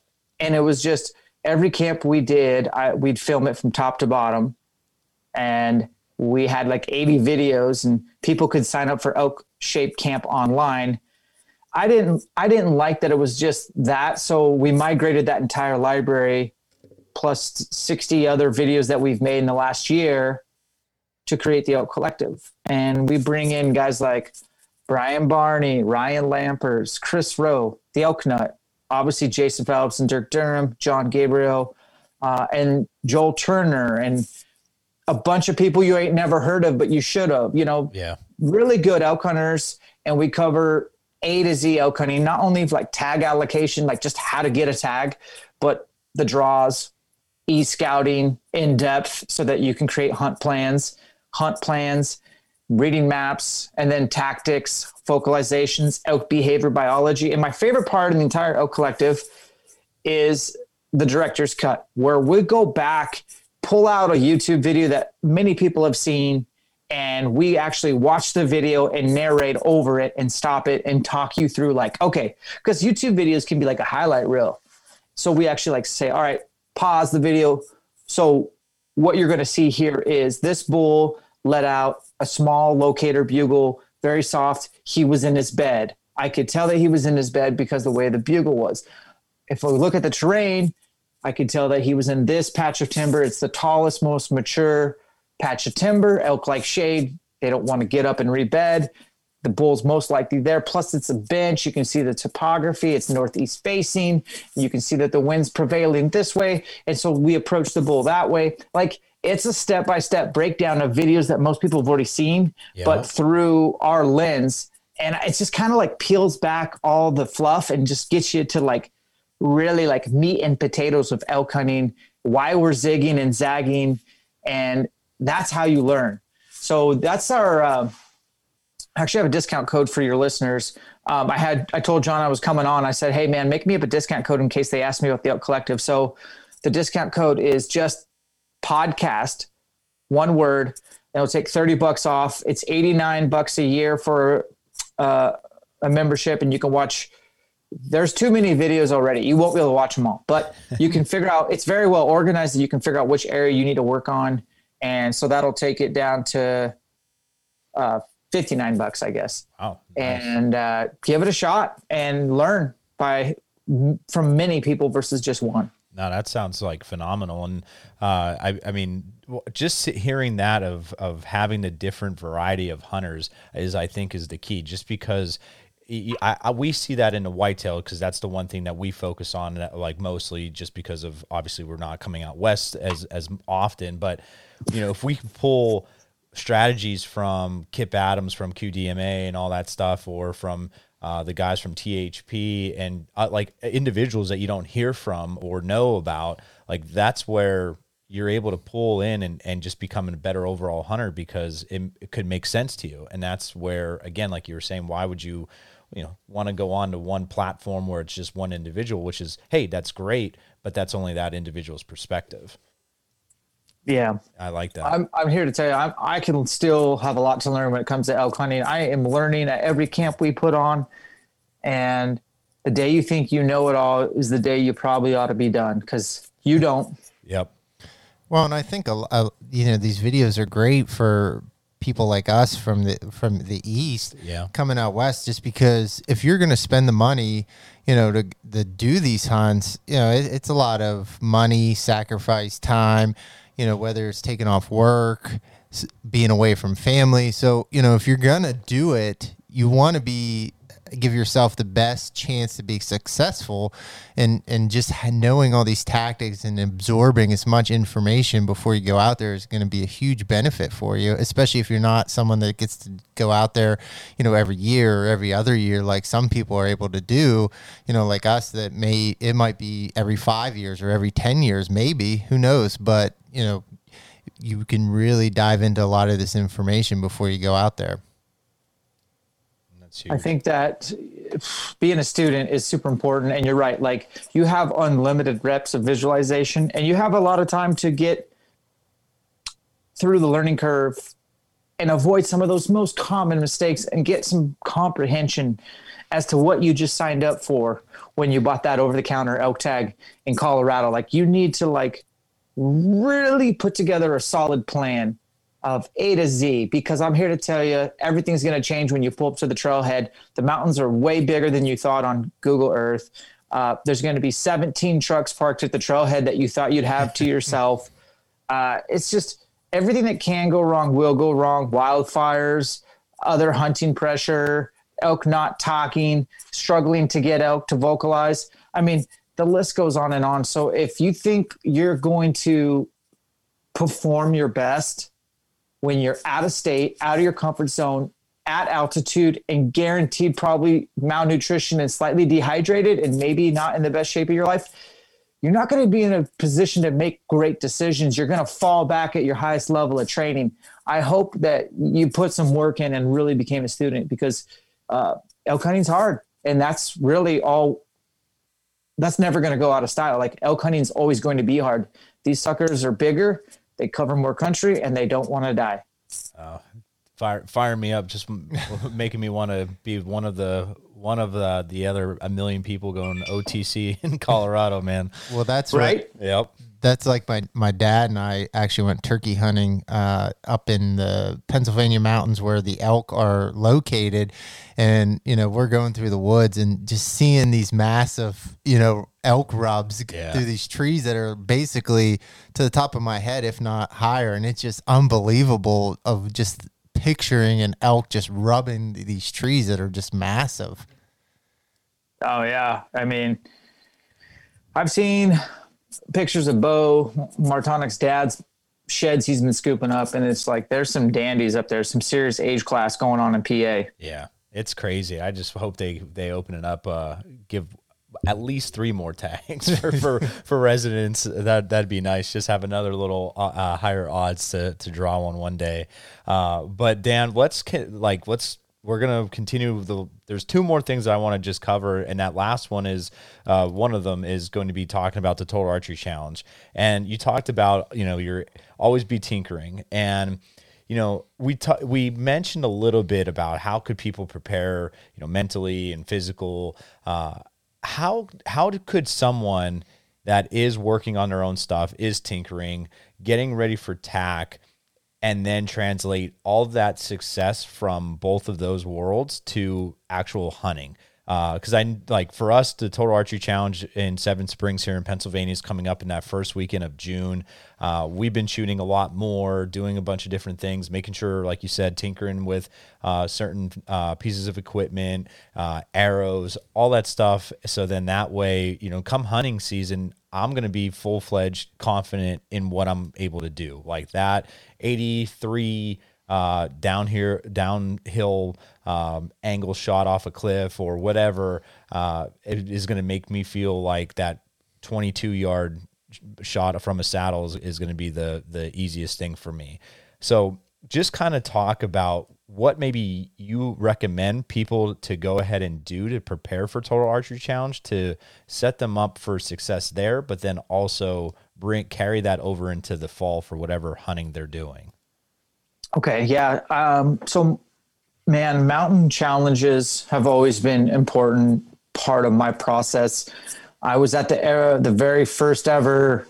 and it was just every camp we did I, we'd film it from top to bottom. And we had like 80 videos and people could sign up for elk shape camp online. I didn't i didn't like that it was just that. So we migrated that entire library plus 60 other videos that we've made in the last year to create the elk collective and we bring in guys like brian barney ryan lampers chris rowe the elk nut obviously Jason Phelps and Dirk Durham, John Gabriel, uh, and Joel Turner, and a bunch of people you ain't never heard of, but you should have. You know, Yeah. really good elk hunters, and we cover A to Z elk hunting, not only like tag allocation, like just how to get a tag, but the draws, e scouting in depth so that you can create hunt plans, hunt plans, reading maps, and then tactics, vocalizations, elk behavior biology. And my favorite part in the entire elk collective is the director's cut, where we go back, pull out a YouTube video that many people have seen, and we actually watch the video and narrate over it and stop it and talk you through like, okay, because YouTube videos can be like a highlight reel. So we actually like say, all right, pause the video. So what you're going to see here is this bull let out a small locator bugle, very soft. He was in his bed. I could tell that he was in his bed because the way the bugle was. If we look at the terrain, I could tell that he was in this patch of timber. It's the tallest, most mature patch of timber, elk like shade. They don't want to get up and rebed. The bull's most likely there. Plus, it's a bench. You can see the topography. It's northeast facing. You can see that the wind's prevailing this way. And so we approach the bull that way. Like it's a step by step breakdown of videos that most people have already seen, Yeah. but through our lens. And it's just kind of like peels back all the fluff and just gets you to like really like meat and potatoes of elk hunting, why we're zigging and zagging. And that's how you learn. So that's our, uh, I actually have a discount code for your listeners. Um, I had, I told John I was coming on. I said, Hey man, make me up a discount code in case they ask me about the Elk Collective. So the discount code is just podcast, one word. And it'll take 30 bucks off. It's 89 bucks a year for uh, a membership and you can watch there's too many videos already. You won't be able to watch them all, but you can figure out it's very well organized that you can figure out which area you need to work on. And so that'll take it down to uh, 59 bucks, I guess. Wow. nice. And uh, give it a shot and learn by from many people versus just one. No, that sounds like phenomenal, and uh, I, I mean, just hearing that of of having the different variety of hunters is, I think, is the key. Just because I, I- we see that in the whitetail, because that's the one thing that we focus on, uh, like mostly, just because of obviously we're not coming out west as as often. But you know, if we can pull strategies from Kip Adams from QDMA and all that stuff, or from uh, the guys from THP, and uh, like individuals that you don't hear from or know about. Like that's where you're able to pull in and, and just become a better overall hunter because it, it could make sense to you. And that's where, again, like you were saying, why would you, you know, want to go on to one platform where it's just one individual, which is, hey, that's great, but that's only that individual's perspective. Yeah, I like that. I'm, I'm here to tell you, I'm, I can still have a lot to learn when it comes to elk hunting. I am learning at every camp we put on, and the day you think you know it all is the day you probably ought to be done because you don't. Yep. Well, and I think a, a, you know these videos are great for people like us from the from the east Yeah. coming out west just because if you're going to spend the money you know to, to do these hunts you know it, it's a lot of money sacrifice time you know whether it's taking off work being away from family. So you know if you're going to do it you want to be give yourself the best chance to be successful and and just knowing all these tactics and absorbing as much information before you go out there is going to be a huge benefit for you especially if you're not someone that gets to go out there you know every year or every other year like some people are able to do you know like us that may it might be every 5 years or every 10 years maybe who knows? But you know you can really dive into a lot of this information before you go out there That's huge. I think that being a student is super important. And you're right. Like you have unlimited reps of visualization and you have a lot of time to get through the learning curve and avoid some of those most common mistakes and get some comprehension as to what you just signed up for when you bought that over the counter elk tag in Colorado. Like you need to like really put together a solid plan of A to Z because I'm here to tell you everything's going to change when you pull up to the trailhead. The mountains are way bigger than you thought on Google Earth. Uh, there's going to be 17 trucks parked at the trailhead that you thought you'd have to yourself. Uh, it's just everything that can go wrong will go wrong. Wildfires, other hunting pressure, elk not talking, struggling to get elk to vocalize. I mean, the list goes on and on. So if you think you're going to perform your best when you're out of state, out of your comfort zone, at altitude, and guaranteed probably malnutrition and slightly dehydrated and maybe not in the best shape of your life, you're not going to be in a position to make great decisions. You're going to fall back at your highest level of training. I hope that you put some work in and really became a student because uh, elk hunting's hard, and that's really all. That's never going to go out of style. Like elk hunting's always going to be hard. These suckers are bigger, they cover more country, and they don't want to die. Oh, fire fire me up, just making me want to be one of the one of the the other a million people going OTC in Colorado, man. well that's Right? Yep. That's like my my dad and I actually went turkey hunting uh, up in the Pennsylvania mountains where the elk are located, and you know we're going through the woods and just seeing these massive you know elk rubs Yeah. through these trees that are basically to the top of my head, if not higher, and it's just unbelievable of just picturing an elk just rubbing these trees that are just massive. Oh yeah, I mean, I've seen pictures of Bo Martonic's dad's sheds he's been scooping up, and it's like there's some dandies up there, some serious age class going on in PA. Yeah, it's crazy. I just hope they they open it up. Uh, give at least three more tags for for, for residents. That that'd be nice. Just have another little uh, uh, higher odds to to draw one one day. Uh, but Dan, let's like let's. We're gonna continue the. There's two more things that I want to just cover, and that last one is uh, one of them is going to be talking about the Total Archery Challenge. And you talked about you know you're always be tinkering, and you know we ta- we mentioned a little bit about how could people prepare you know mentally and physical uh, how how could someone that is working on their own stuff is tinkering getting ready for TAC and then translate all that success from both of those worlds to actual hunting because I like for us the Total Archery Challenge in Seven Springs here in Pennsylvania is coming up in that first weekend of June. Uh, we've been shooting a lot more, doing a bunch of different things, making sure, like you said, tinkering with uh, certain uh, pieces of equipment, uh, arrows, all that stuff. So then that way, you know, come hunting season, I'm going to be full fledged confident in what I'm able to do. Like that 83 uh, down here, downhill um, angle shot off a cliff or whatever uh, is going to make me feel like that 22 yard shot from a saddle is, is going to be the the easiest thing for me. So just kind of talk about what maybe you recommend people to go ahead and do to prepare for total archery challenge to set them up for success there but then also bring carry that over into the fall for whatever hunting they're doing? Okay yeah um, so man mountain challenges have always been important part of my process. I was at the era the very first ever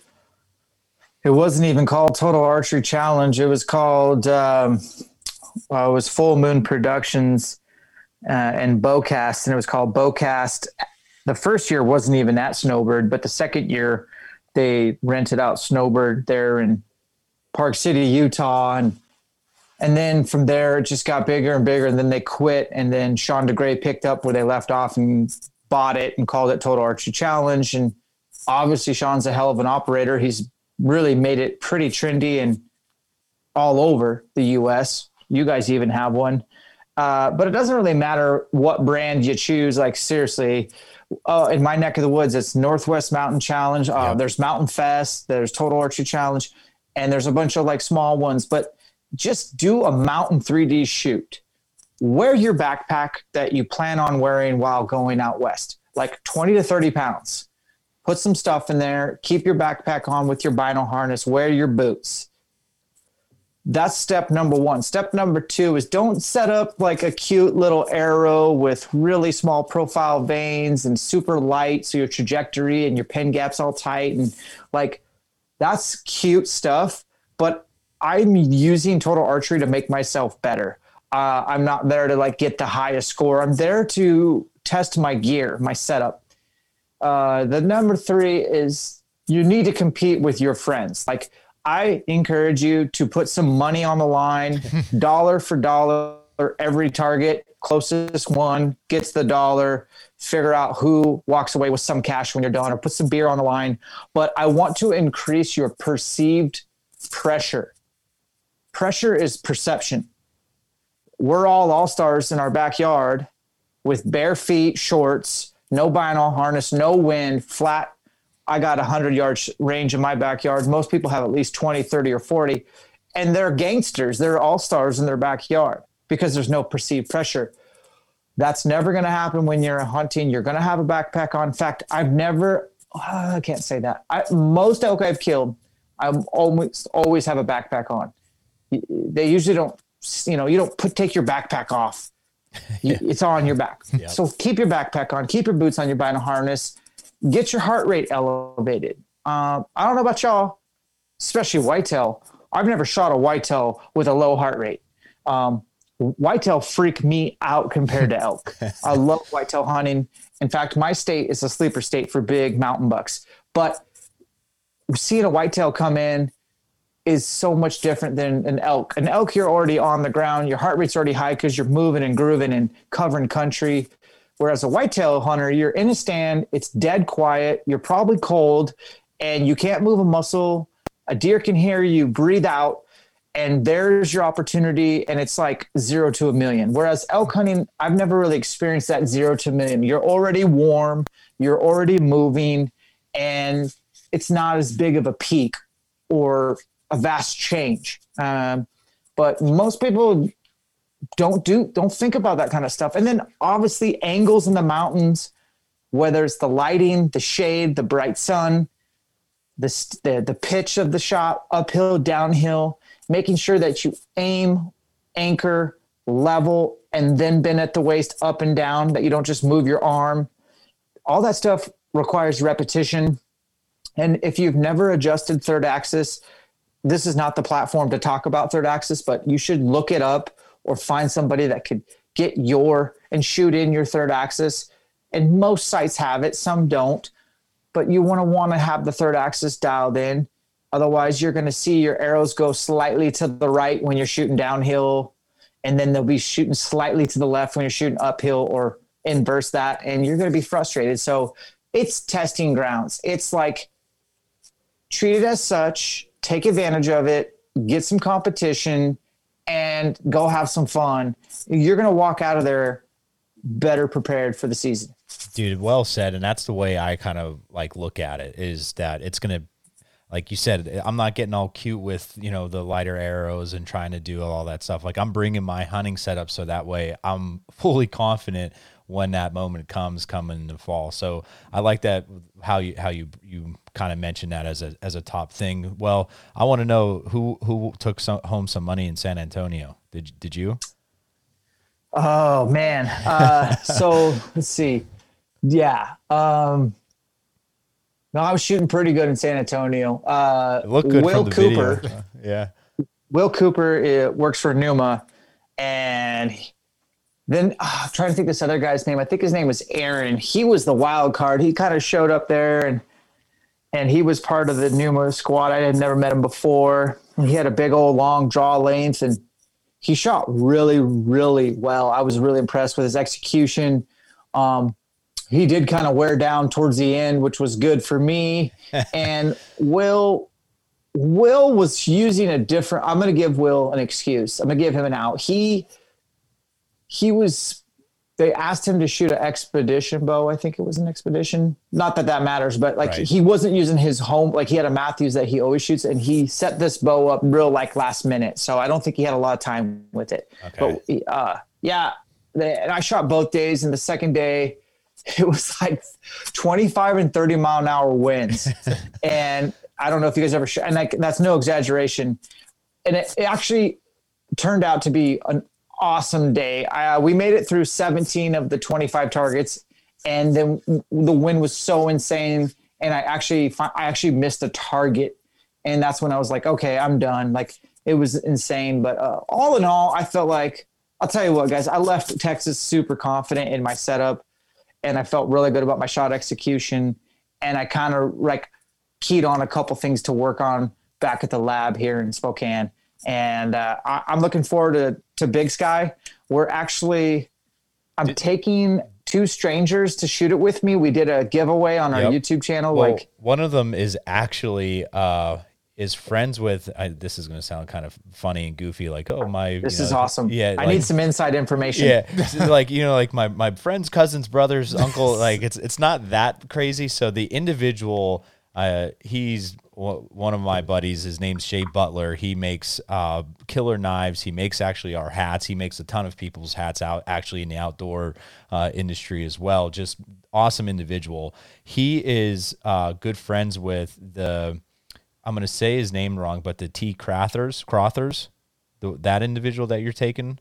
it wasn't even called total archery challenge it was called um, it was Full Moon Productions uh, and Bowcast, and it was called Bowcast. The first year wasn't even at Snowbird, but the second year they rented out Snowbird there in Park City, Utah, and and then from there it just got bigger and bigger. And then they quit, and then Sean DeGray picked up where they left off and bought it and called it Total Archery Challenge. And obviously, Sean's a hell of an operator. He's really made it pretty trendy and all over the U.S. You guys even have one. Uh, but it doesn't really matter what brand you choose. Like seriously, uh, in my neck of the woods, it's Northwest Mountain Challenge. Uh, yep. There's Mountain Fest. There's Total Archery Challenge, and there's a bunch of like small ones. But just do a mountain 3D shoot. Wear your backpack that you plan on wearing while going out west, like 20 to 30 pounds. Put some stuff in there. Keep your backpack on with your bino harness. Wear your boots that's step number one. Step number two is don't set up like a cute little arrow with really small profile vanes and super light. So your trajectory and your pin gaps all tight. And like that's cute stuff. But I'm using total archery to make myself better. Uh, I'm not there to like get the highest score. I'm there to test my gear, my setup. Uh, the number three is you need to compete with your friends. Like I encourage you to put some money on the line, dollar for dollar, every target, closest one gets the dollar. Figure out who walks away with some cash when you're done, or put some beer on the line. But I want to increase your perceived pressure. Pressure is perception. We're all all stars in our backyard with bare feet, shorts, no bino harness, no wind, flat I got a 100 yards range in my backyard. Most people have at least 20, 30, or 40. And they're gangsters. They're all stars in their backyard because there's no perceived pressure. That's never going to happen when you're hunting. You're going to have a backpack on. In fact, I've never, uh, I can't say that. I, most elk I've killed, I almost always have a backpack on. They usually don't, you know, you don't put take your backpack off. yeah. It's on your back. Yep. So keep your backpack on, keep your boots on your bino harness get your heart rate elevated. Uh, I don't know about y'all, especially whitetail. I've never shot a whitetail with a low heart rate. Um, whitetail freak me out compared to elk. I love whitetail hunting. In fact, my state is a sleeper state for big mountain bucks. But seeing a whitetail come in is so much different than an elk. An elk, you're already on the ground. Your heart rate's already high because you're moving and grooving and covering country. Whereas a whitetail hunter, you're in a stand, it's dead quiet, you're probably cold, and you can't move a muscle. A deer can hear you breathe out, and there's your opportunity, and it's like zero to a million. Whereas elk hunting, I've never really experienced that zero to a million. You're already warm, you're already moving, and it's not as big of a peak or a vast change. Um, but most people don't do don't think about that kind of stuff. And then obviously angles in the mountains whether it's the lighting the shade the bright sun the, the, the pitch of the shot uphill downhill making sure that you aim anchor level and then bend at the waist up and down that you don't just move your arm. All that stuff requires repetition. And if you've never adjusted third axis this is not the platform to talk about third axis but you should look it up or find somebody that could get your and shoot in your third axis. And most sights have it, some don't, but you want to want to have the third axis dialed in. Otherwise, you're going to see your arrows go slightly to the right when you're shooting downhill, and then they'll be shooting slightly to the left when you're shooting uphill or inverse that, and you're going to be frustrated. So it's testing grounds. It's like treat it as such, take advantage of it, get some competition, and go have some fun. You're going to walk out of there better prepared for the season. Dude, well said. And that's the way I kind of like look at it is that it's going to, like you said, I'm not getting all cute with, you know, the lighter arrows and trying to do all that stuff. Like I'm bringing my hunting setup so that way I'm fully confident when that moment comes coming in the fall. So I like that how you how you you kind of mentioned that as a as a top thing. Well, I want to know who who took some, home some money in San Antonio. Did did you? Oh man. Uh, so let's see. Yeah. Um, no, I was shooting pretty good in San Antonio. Uh, It looked good Will Cooper. video. Yeah. Will Cooper works for Numa, and then uh, I'm trying to think this other guy's name. I think his name was Aaron. He was the wild card. He kind of showed up there, and and he was part of the Numa squad. I had never met him before. He had a big old long draw length, and he shot really, really well. I was really impressed with his execution. Um, he did kind of wear down towards the end, which was good for me. and Will Will was using a different. I'm going to give Will an excuse. I'm going to give him an out. He he was. They asked him to shoot an Xpedition bow. I think it was an Xpedition. Not that that matters, but like Right. he wasn't using his home. Like he had a Mathews that he always shoots, and he set this bow up real like last minute. So I don't think he had a lot of time with it. Okay. But uh, yeah, the, and I shot both days. And the second day, it was like 25 and 30 mile an hour winds. and I don't know if you guys ever shot, and like, that's no exaggeration. And it, it actually turned out to be an awesome day. Uh, we made it through 17 of the 25 targets, and then the wind was so insane. And I actually, I actually missed a target, and that's when I was like, okay, I'm done. Like it was insane. But uh, all in all, I felt like I'll tell you what, guys. I left Texas super confident in my setup, and I felt really good about my shot execution. And I kind of like keyed on a couple things to work on back at the lab here in Spokane. And uh, I, I'm looking forward to to Big Sky. We're actually, I'm taking two strangers to shoot it with me. We did a giveaway on our Yep. YouTube channel. Well, like, one of them is actually uh is friends with I, this is going to sound kind of funny and goofy like oh my this is know, awesome. yeah I like- need some inside information. yeah like you know like my my friend's cousin's brother's uncle like it's it's not that crazy so the individual uh he's w- one of my buddies. His name's Shay Butler. He makes uh killer knives. He makes actually our hats. He makes a ton of people's hats out actually in the outdoor uh industry as well. Just awesome individual. He is uh good friends with the I'm going to say his name wrong but the T Crothers Crothers? The, that individual that you're taking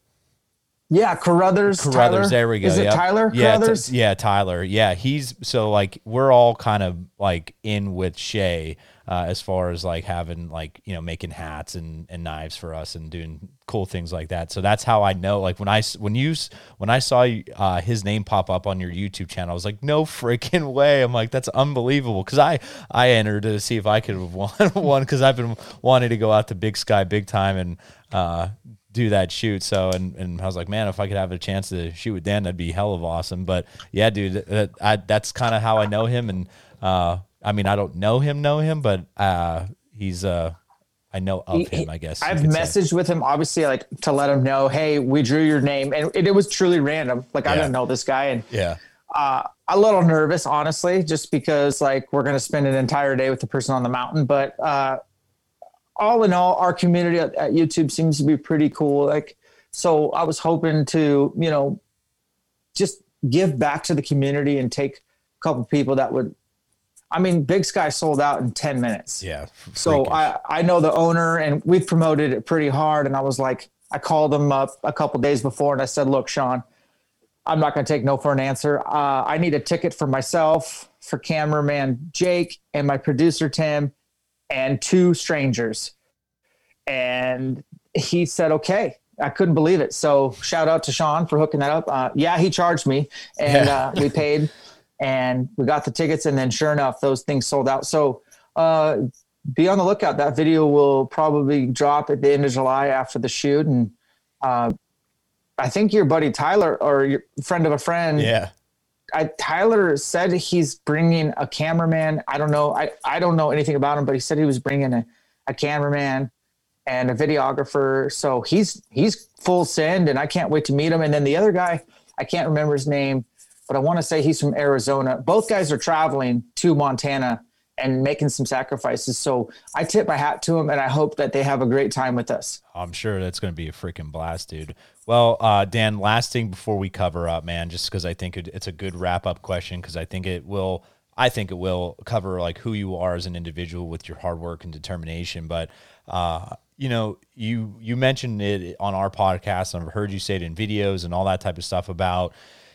Yeah, Carruthers. Carruthers. Tyler. There we go. Is it yep. Tyler Yeah, Carruthers? t- yeah, Tyler. Yeah, he's so like we're all kind of like in with Shay uh, as far as like having like you know making hats and, and knives for us and doing cool things like that. So that's how I know. Like when I when you when I saw uh, his name pop up on your YouTube channel, I was like, no freaking way. I'm like, that's unbelievable because I I entered to see if I could have won one because I've been wanting to go out to Big Sky big time and. uh do that shoot. So and and I was like, man, if I could have a chance to shoot with Dan, that'd be hell of awesome. But yeah, dude, that, I, that's kind of how I know him. And uh, I mean, I don't know him, know him, but uh, he's uh, I know of He- him. I guess I've could say. messaged with him, obviously, like to let him know, hey, we drew your name, and it, it was truly random. Like I Yeah. didn't know this guy, and Yeah, uh, a little nervous, honestly, just because like we're gonna spend an entire day with the person on the mountain. But uh, all in all, our community at, at YouTube seems to be pretty cool. Like, so I was hoping to, you know, just give back to the community and take a couple people that would. I mean, Big Sky sold out in ten minutes. yeah. So. I, I know the owner and we've promoted it pretty hard. And I was like, I called him up a couple days before and I said, look, Sean, I'm not going to take no for an answer. Uh, I need a ticket for myself, for cameraman Jake, and my producer Tim, and two strangers. And he said, okay. I couldn't believe it. So shout out to Sean for hooking that up. Uh, yeah, he charged me and Yeah. uh, we paid and we got the tickets. And then sure enough, those things sold out. So uh, be on the lookout. That video will probably drop at the end of July after the shoot. And uh, I think your buddy Tyler or your friend of a friend, yeah, I, Tyler said he's bringing a cameraman. I don't know. I, I don't know anything about him, but he said he was bringing a, a cameraman and a videographer. So he's he's full send, and I can't wait to meet him. And then the other guy, I can't remember his name, but I want to say he's from Arizona. Both guys are traveling to Montana and making some sacrifices. So I tip my hat to them, and I hope that they have a great time with us. I'm sure that's going to be a freaking blast, dude. Well, uh, Dan, last thing before we cover up, man, just because I think it, it's a good wrap up question, because I think it will. I think it will cover like who you are as an individual with your hard work and determination. But uh, you know, you you mentioned it on our podcast, and I've heard you say it in videos and all that type of stuff about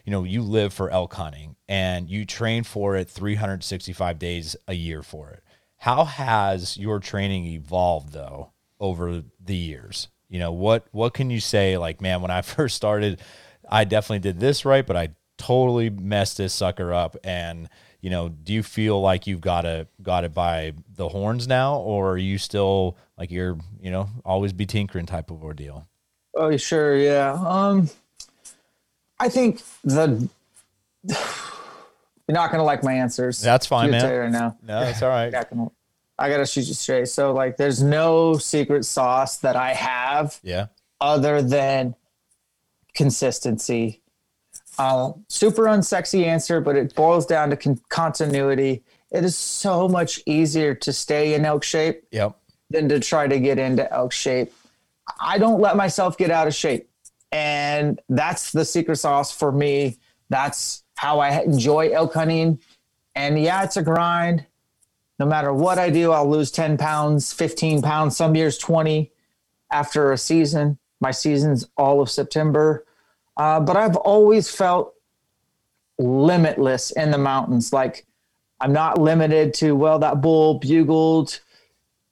you know, you live for elk hunting and you train for it 365 days a year for it. How has your training evolved though over the years? You know, what what can you say like, man, when I first started, I definitely did this right, but I totally messed this sucker up and you know, do you feel like you've got it got it by the horns now or are you still like you're, you know, always be tinkering type of ordeal? Oh, sure, yeah. Um I think the you're not gonna like my answers. That's fine, man. right now. No, it's all right. I gotta shoot you straight. So like, there's no secret sauce that I have. Yeah. Other than consistency. Uh, super unsexy answer, but it boils down to con- continuity. It is so much easier to stay in elk shape yep. than to try to get into elk shape. I don't let myself get out of shape. And that's the secret sauce for me. That's how I enjoy elk hunting. And yeah, it's a grind. No matter what I do, I'll lose 10 pounds, 15 pounds, some years 20 after a season. My season's all of September. Uh, but I've always felt limitless in the mountains. Like I'm not limited to, well, that bull bugled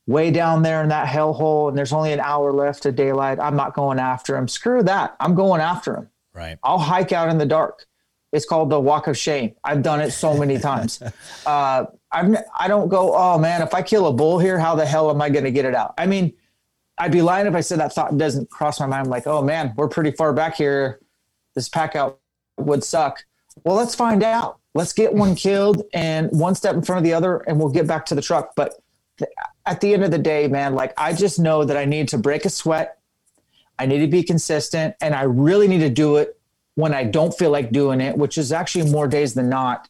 way down there in that hellhole and there's only an hour left of daylight. I'm not going after him. Screw that. I'm going after him. Right. I'll hike out in the dark. It's called the walk of shame. I've done it so many times. Uh, I'm, I don't go, oh man, if I kill a bull here, how the hell am I going to get it out? I mean, I'd be lying if I said that thought doesn't cross my mind. I'm like, oh man, we're pretty far back here. This pack out would suck. Well, let's find out. Let's get one killed and one step in front of the other, and we'll get back to the truck. But at the end of the day, man, like I just know that I need to break a sweat. I need to be consistent and I really need to do it when I don't feel like doing it, which is actually more days than not.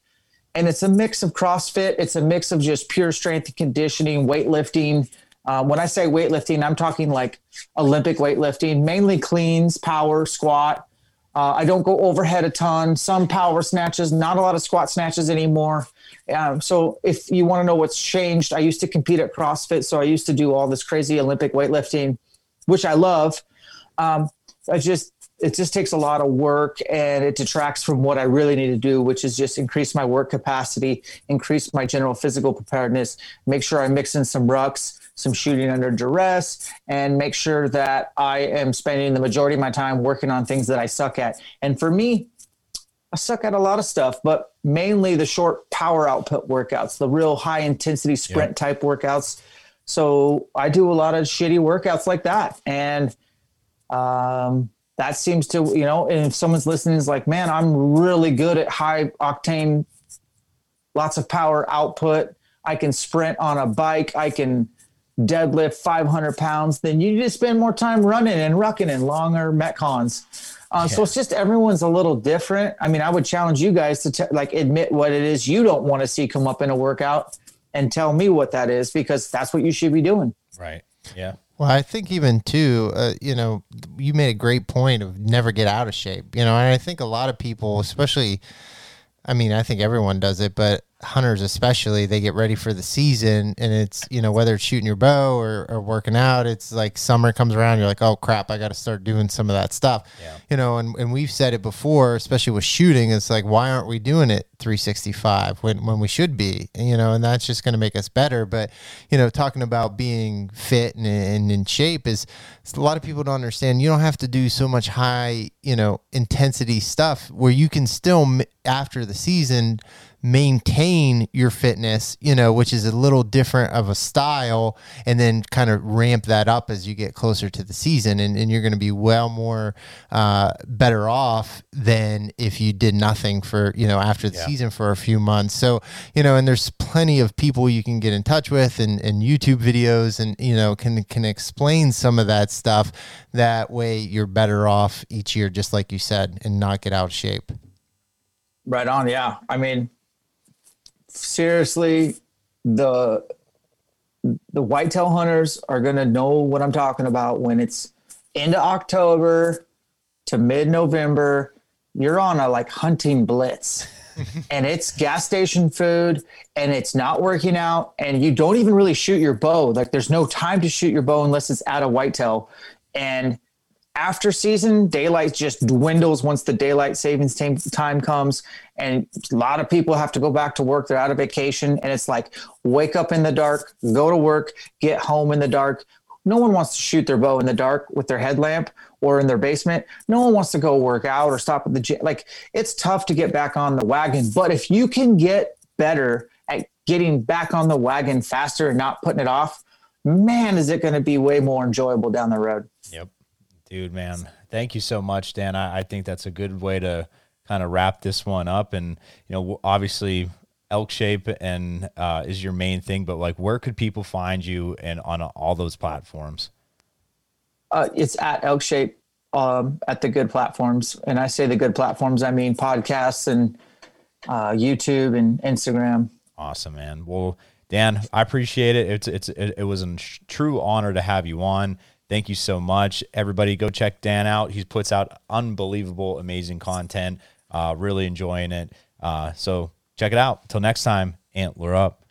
And it's a mix of CrossFit, it's a mix of just pure strength and conditioning, weightlifting. Uh, when I say weightlifting, I'm talking like Olympic weightlifting, mainly cleans, power, squat. Uh, I don't go overhead a ton, some power snatches, not a lot of squat snatches anymore. Um, so if you want to know what's changed, I used to compete at CrossFit, so I used to do all this crazy Olympic weightlifting, which I love. Um, I just it just takes a lot of work and it detracts from what I really need to do, which is just increase my work capacity, increase my general physical preparedness, make sure I mix in some rucks, some shooting under duress, and make sure that I am spending the majority of my time working on things that I suck at. And for me, I suck at a lot of stuff, but mainly the short power output workouts, the real high intensity sprint yeah. type workouts. So I do a lot of shitty workouts like that. And um, that seems to, you know, and if someone's listening is like, man, I'm really good at high octane, lots of power output. I can sprint on a bike. I can deadlift 500 pounds. Then you need to spend more time running and rucking in longer metcons. Uh, yeah. So it's just everyone's a little different. I mean, I would challenge you guys to t- like admit what it is you don't want to see come up in a workout and tell me what that is because that's what you should be doing. Right. Yeah. Well, I think even too, uh, you know, you made a great point of never get out of shape. You know, and I think a lot of people, especially, I mean, I think everyone does it, but hunters especially they get ready for the season and it's you know whether it's shooting your bow or, or working out it's like summer comes around you're like oh crap i got to start doing some of that stuff yeah. you know and, and we've said it before especially with shooting it's like why aren't we doing it 365 when, when we should be you know and that's just going to make us better but you know talking about being fit and, and in shape is a lot of people don't understand you don't have to do so much high you know intensity stuff where you can still after the season maintain your fitness, you know, which is a little different of a style, and then kind of ramp that up as you get closer to the season. And, and you're going to be well more uh, better off than if you did nothing for, you know, after the yeah. season for a few months. So, you know, and there's plenty of people you can get in touch with and, and YouTube videos and, you know, can, can explain some of that stuff. That way you're better off each year, just like you said, and not get out of shape. Right on. Yeah. I mean, seriously, the the whitetail hunters are going to know what I'm talking about when it's into October to mid November. You're on a like hunting blitz and it's gas station food and it's not working out and you don't even really shoot your bow. Like there's no time to shoot your bow unless it's at a whitetail. And after season, daylight just dwindles once the daylight savings time comes. And a lot of people have to go back to work. They're out of vacation. And it's like, wake up in the dark, go to work, get home in the dark. No one wants to shoot their bow in the dark with their headlamp or in their basement. No one wants to go work out or stop at the gym. Like, it's tough to get back on the wagon. But if you can get better at getting back on the wagon faster and not putting it off, man, is it going to be way more enjoyable down the road. Yep. Dude, man, thank you so much, Dan. I, I think that's a good way to kind of wrap this one up. And you know, obviously, elk shape and uh, is your main thing, but like, where could people find you and on all those platforms? Uh, it's at elk shape um, at the good platforms, and I say the good platforms, I mean podcasts and uh, YouTube and Instagram. Awesome, man. Well, Dan, I appreciate it. It's it's it, it was a true honor to have you on. Thank you so much. Everybody go check Dan out. He puts out unbelievable, amazing content. Uh, really enjoying it. Uh, so check it out. Until next time, Antler Up.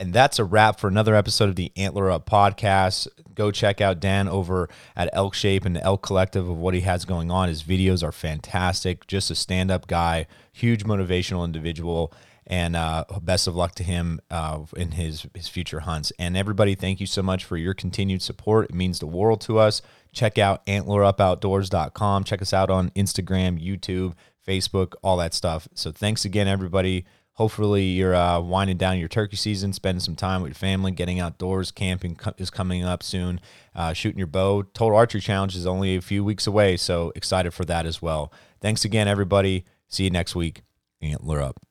And that's a wrap for another episode of the Antler Up podcast. Go check out Dan over at Elk Shape and the Elk Collective of what he has going on. His videos are fantastic. Just a stand up guy, huge motivational individual and uh, best of luck to him uh, in his his future hunts. And everybody, thank you so much for your continued support. It means the world to us. Check out antlerupoutdoors.com. Check us out on Instagram, YouTube, Facebook, all that stuff. So thanks again, everybody. Hopefully, you're uh, winding down your turkey season, spending some time with your family, getting outdoors. Camping co- is coming up soon. Uh, shooting your bow. Total Archery Challenge is only a few weeks away, so excited for that as well. Thanks again, everybody. See you next week. Antler up.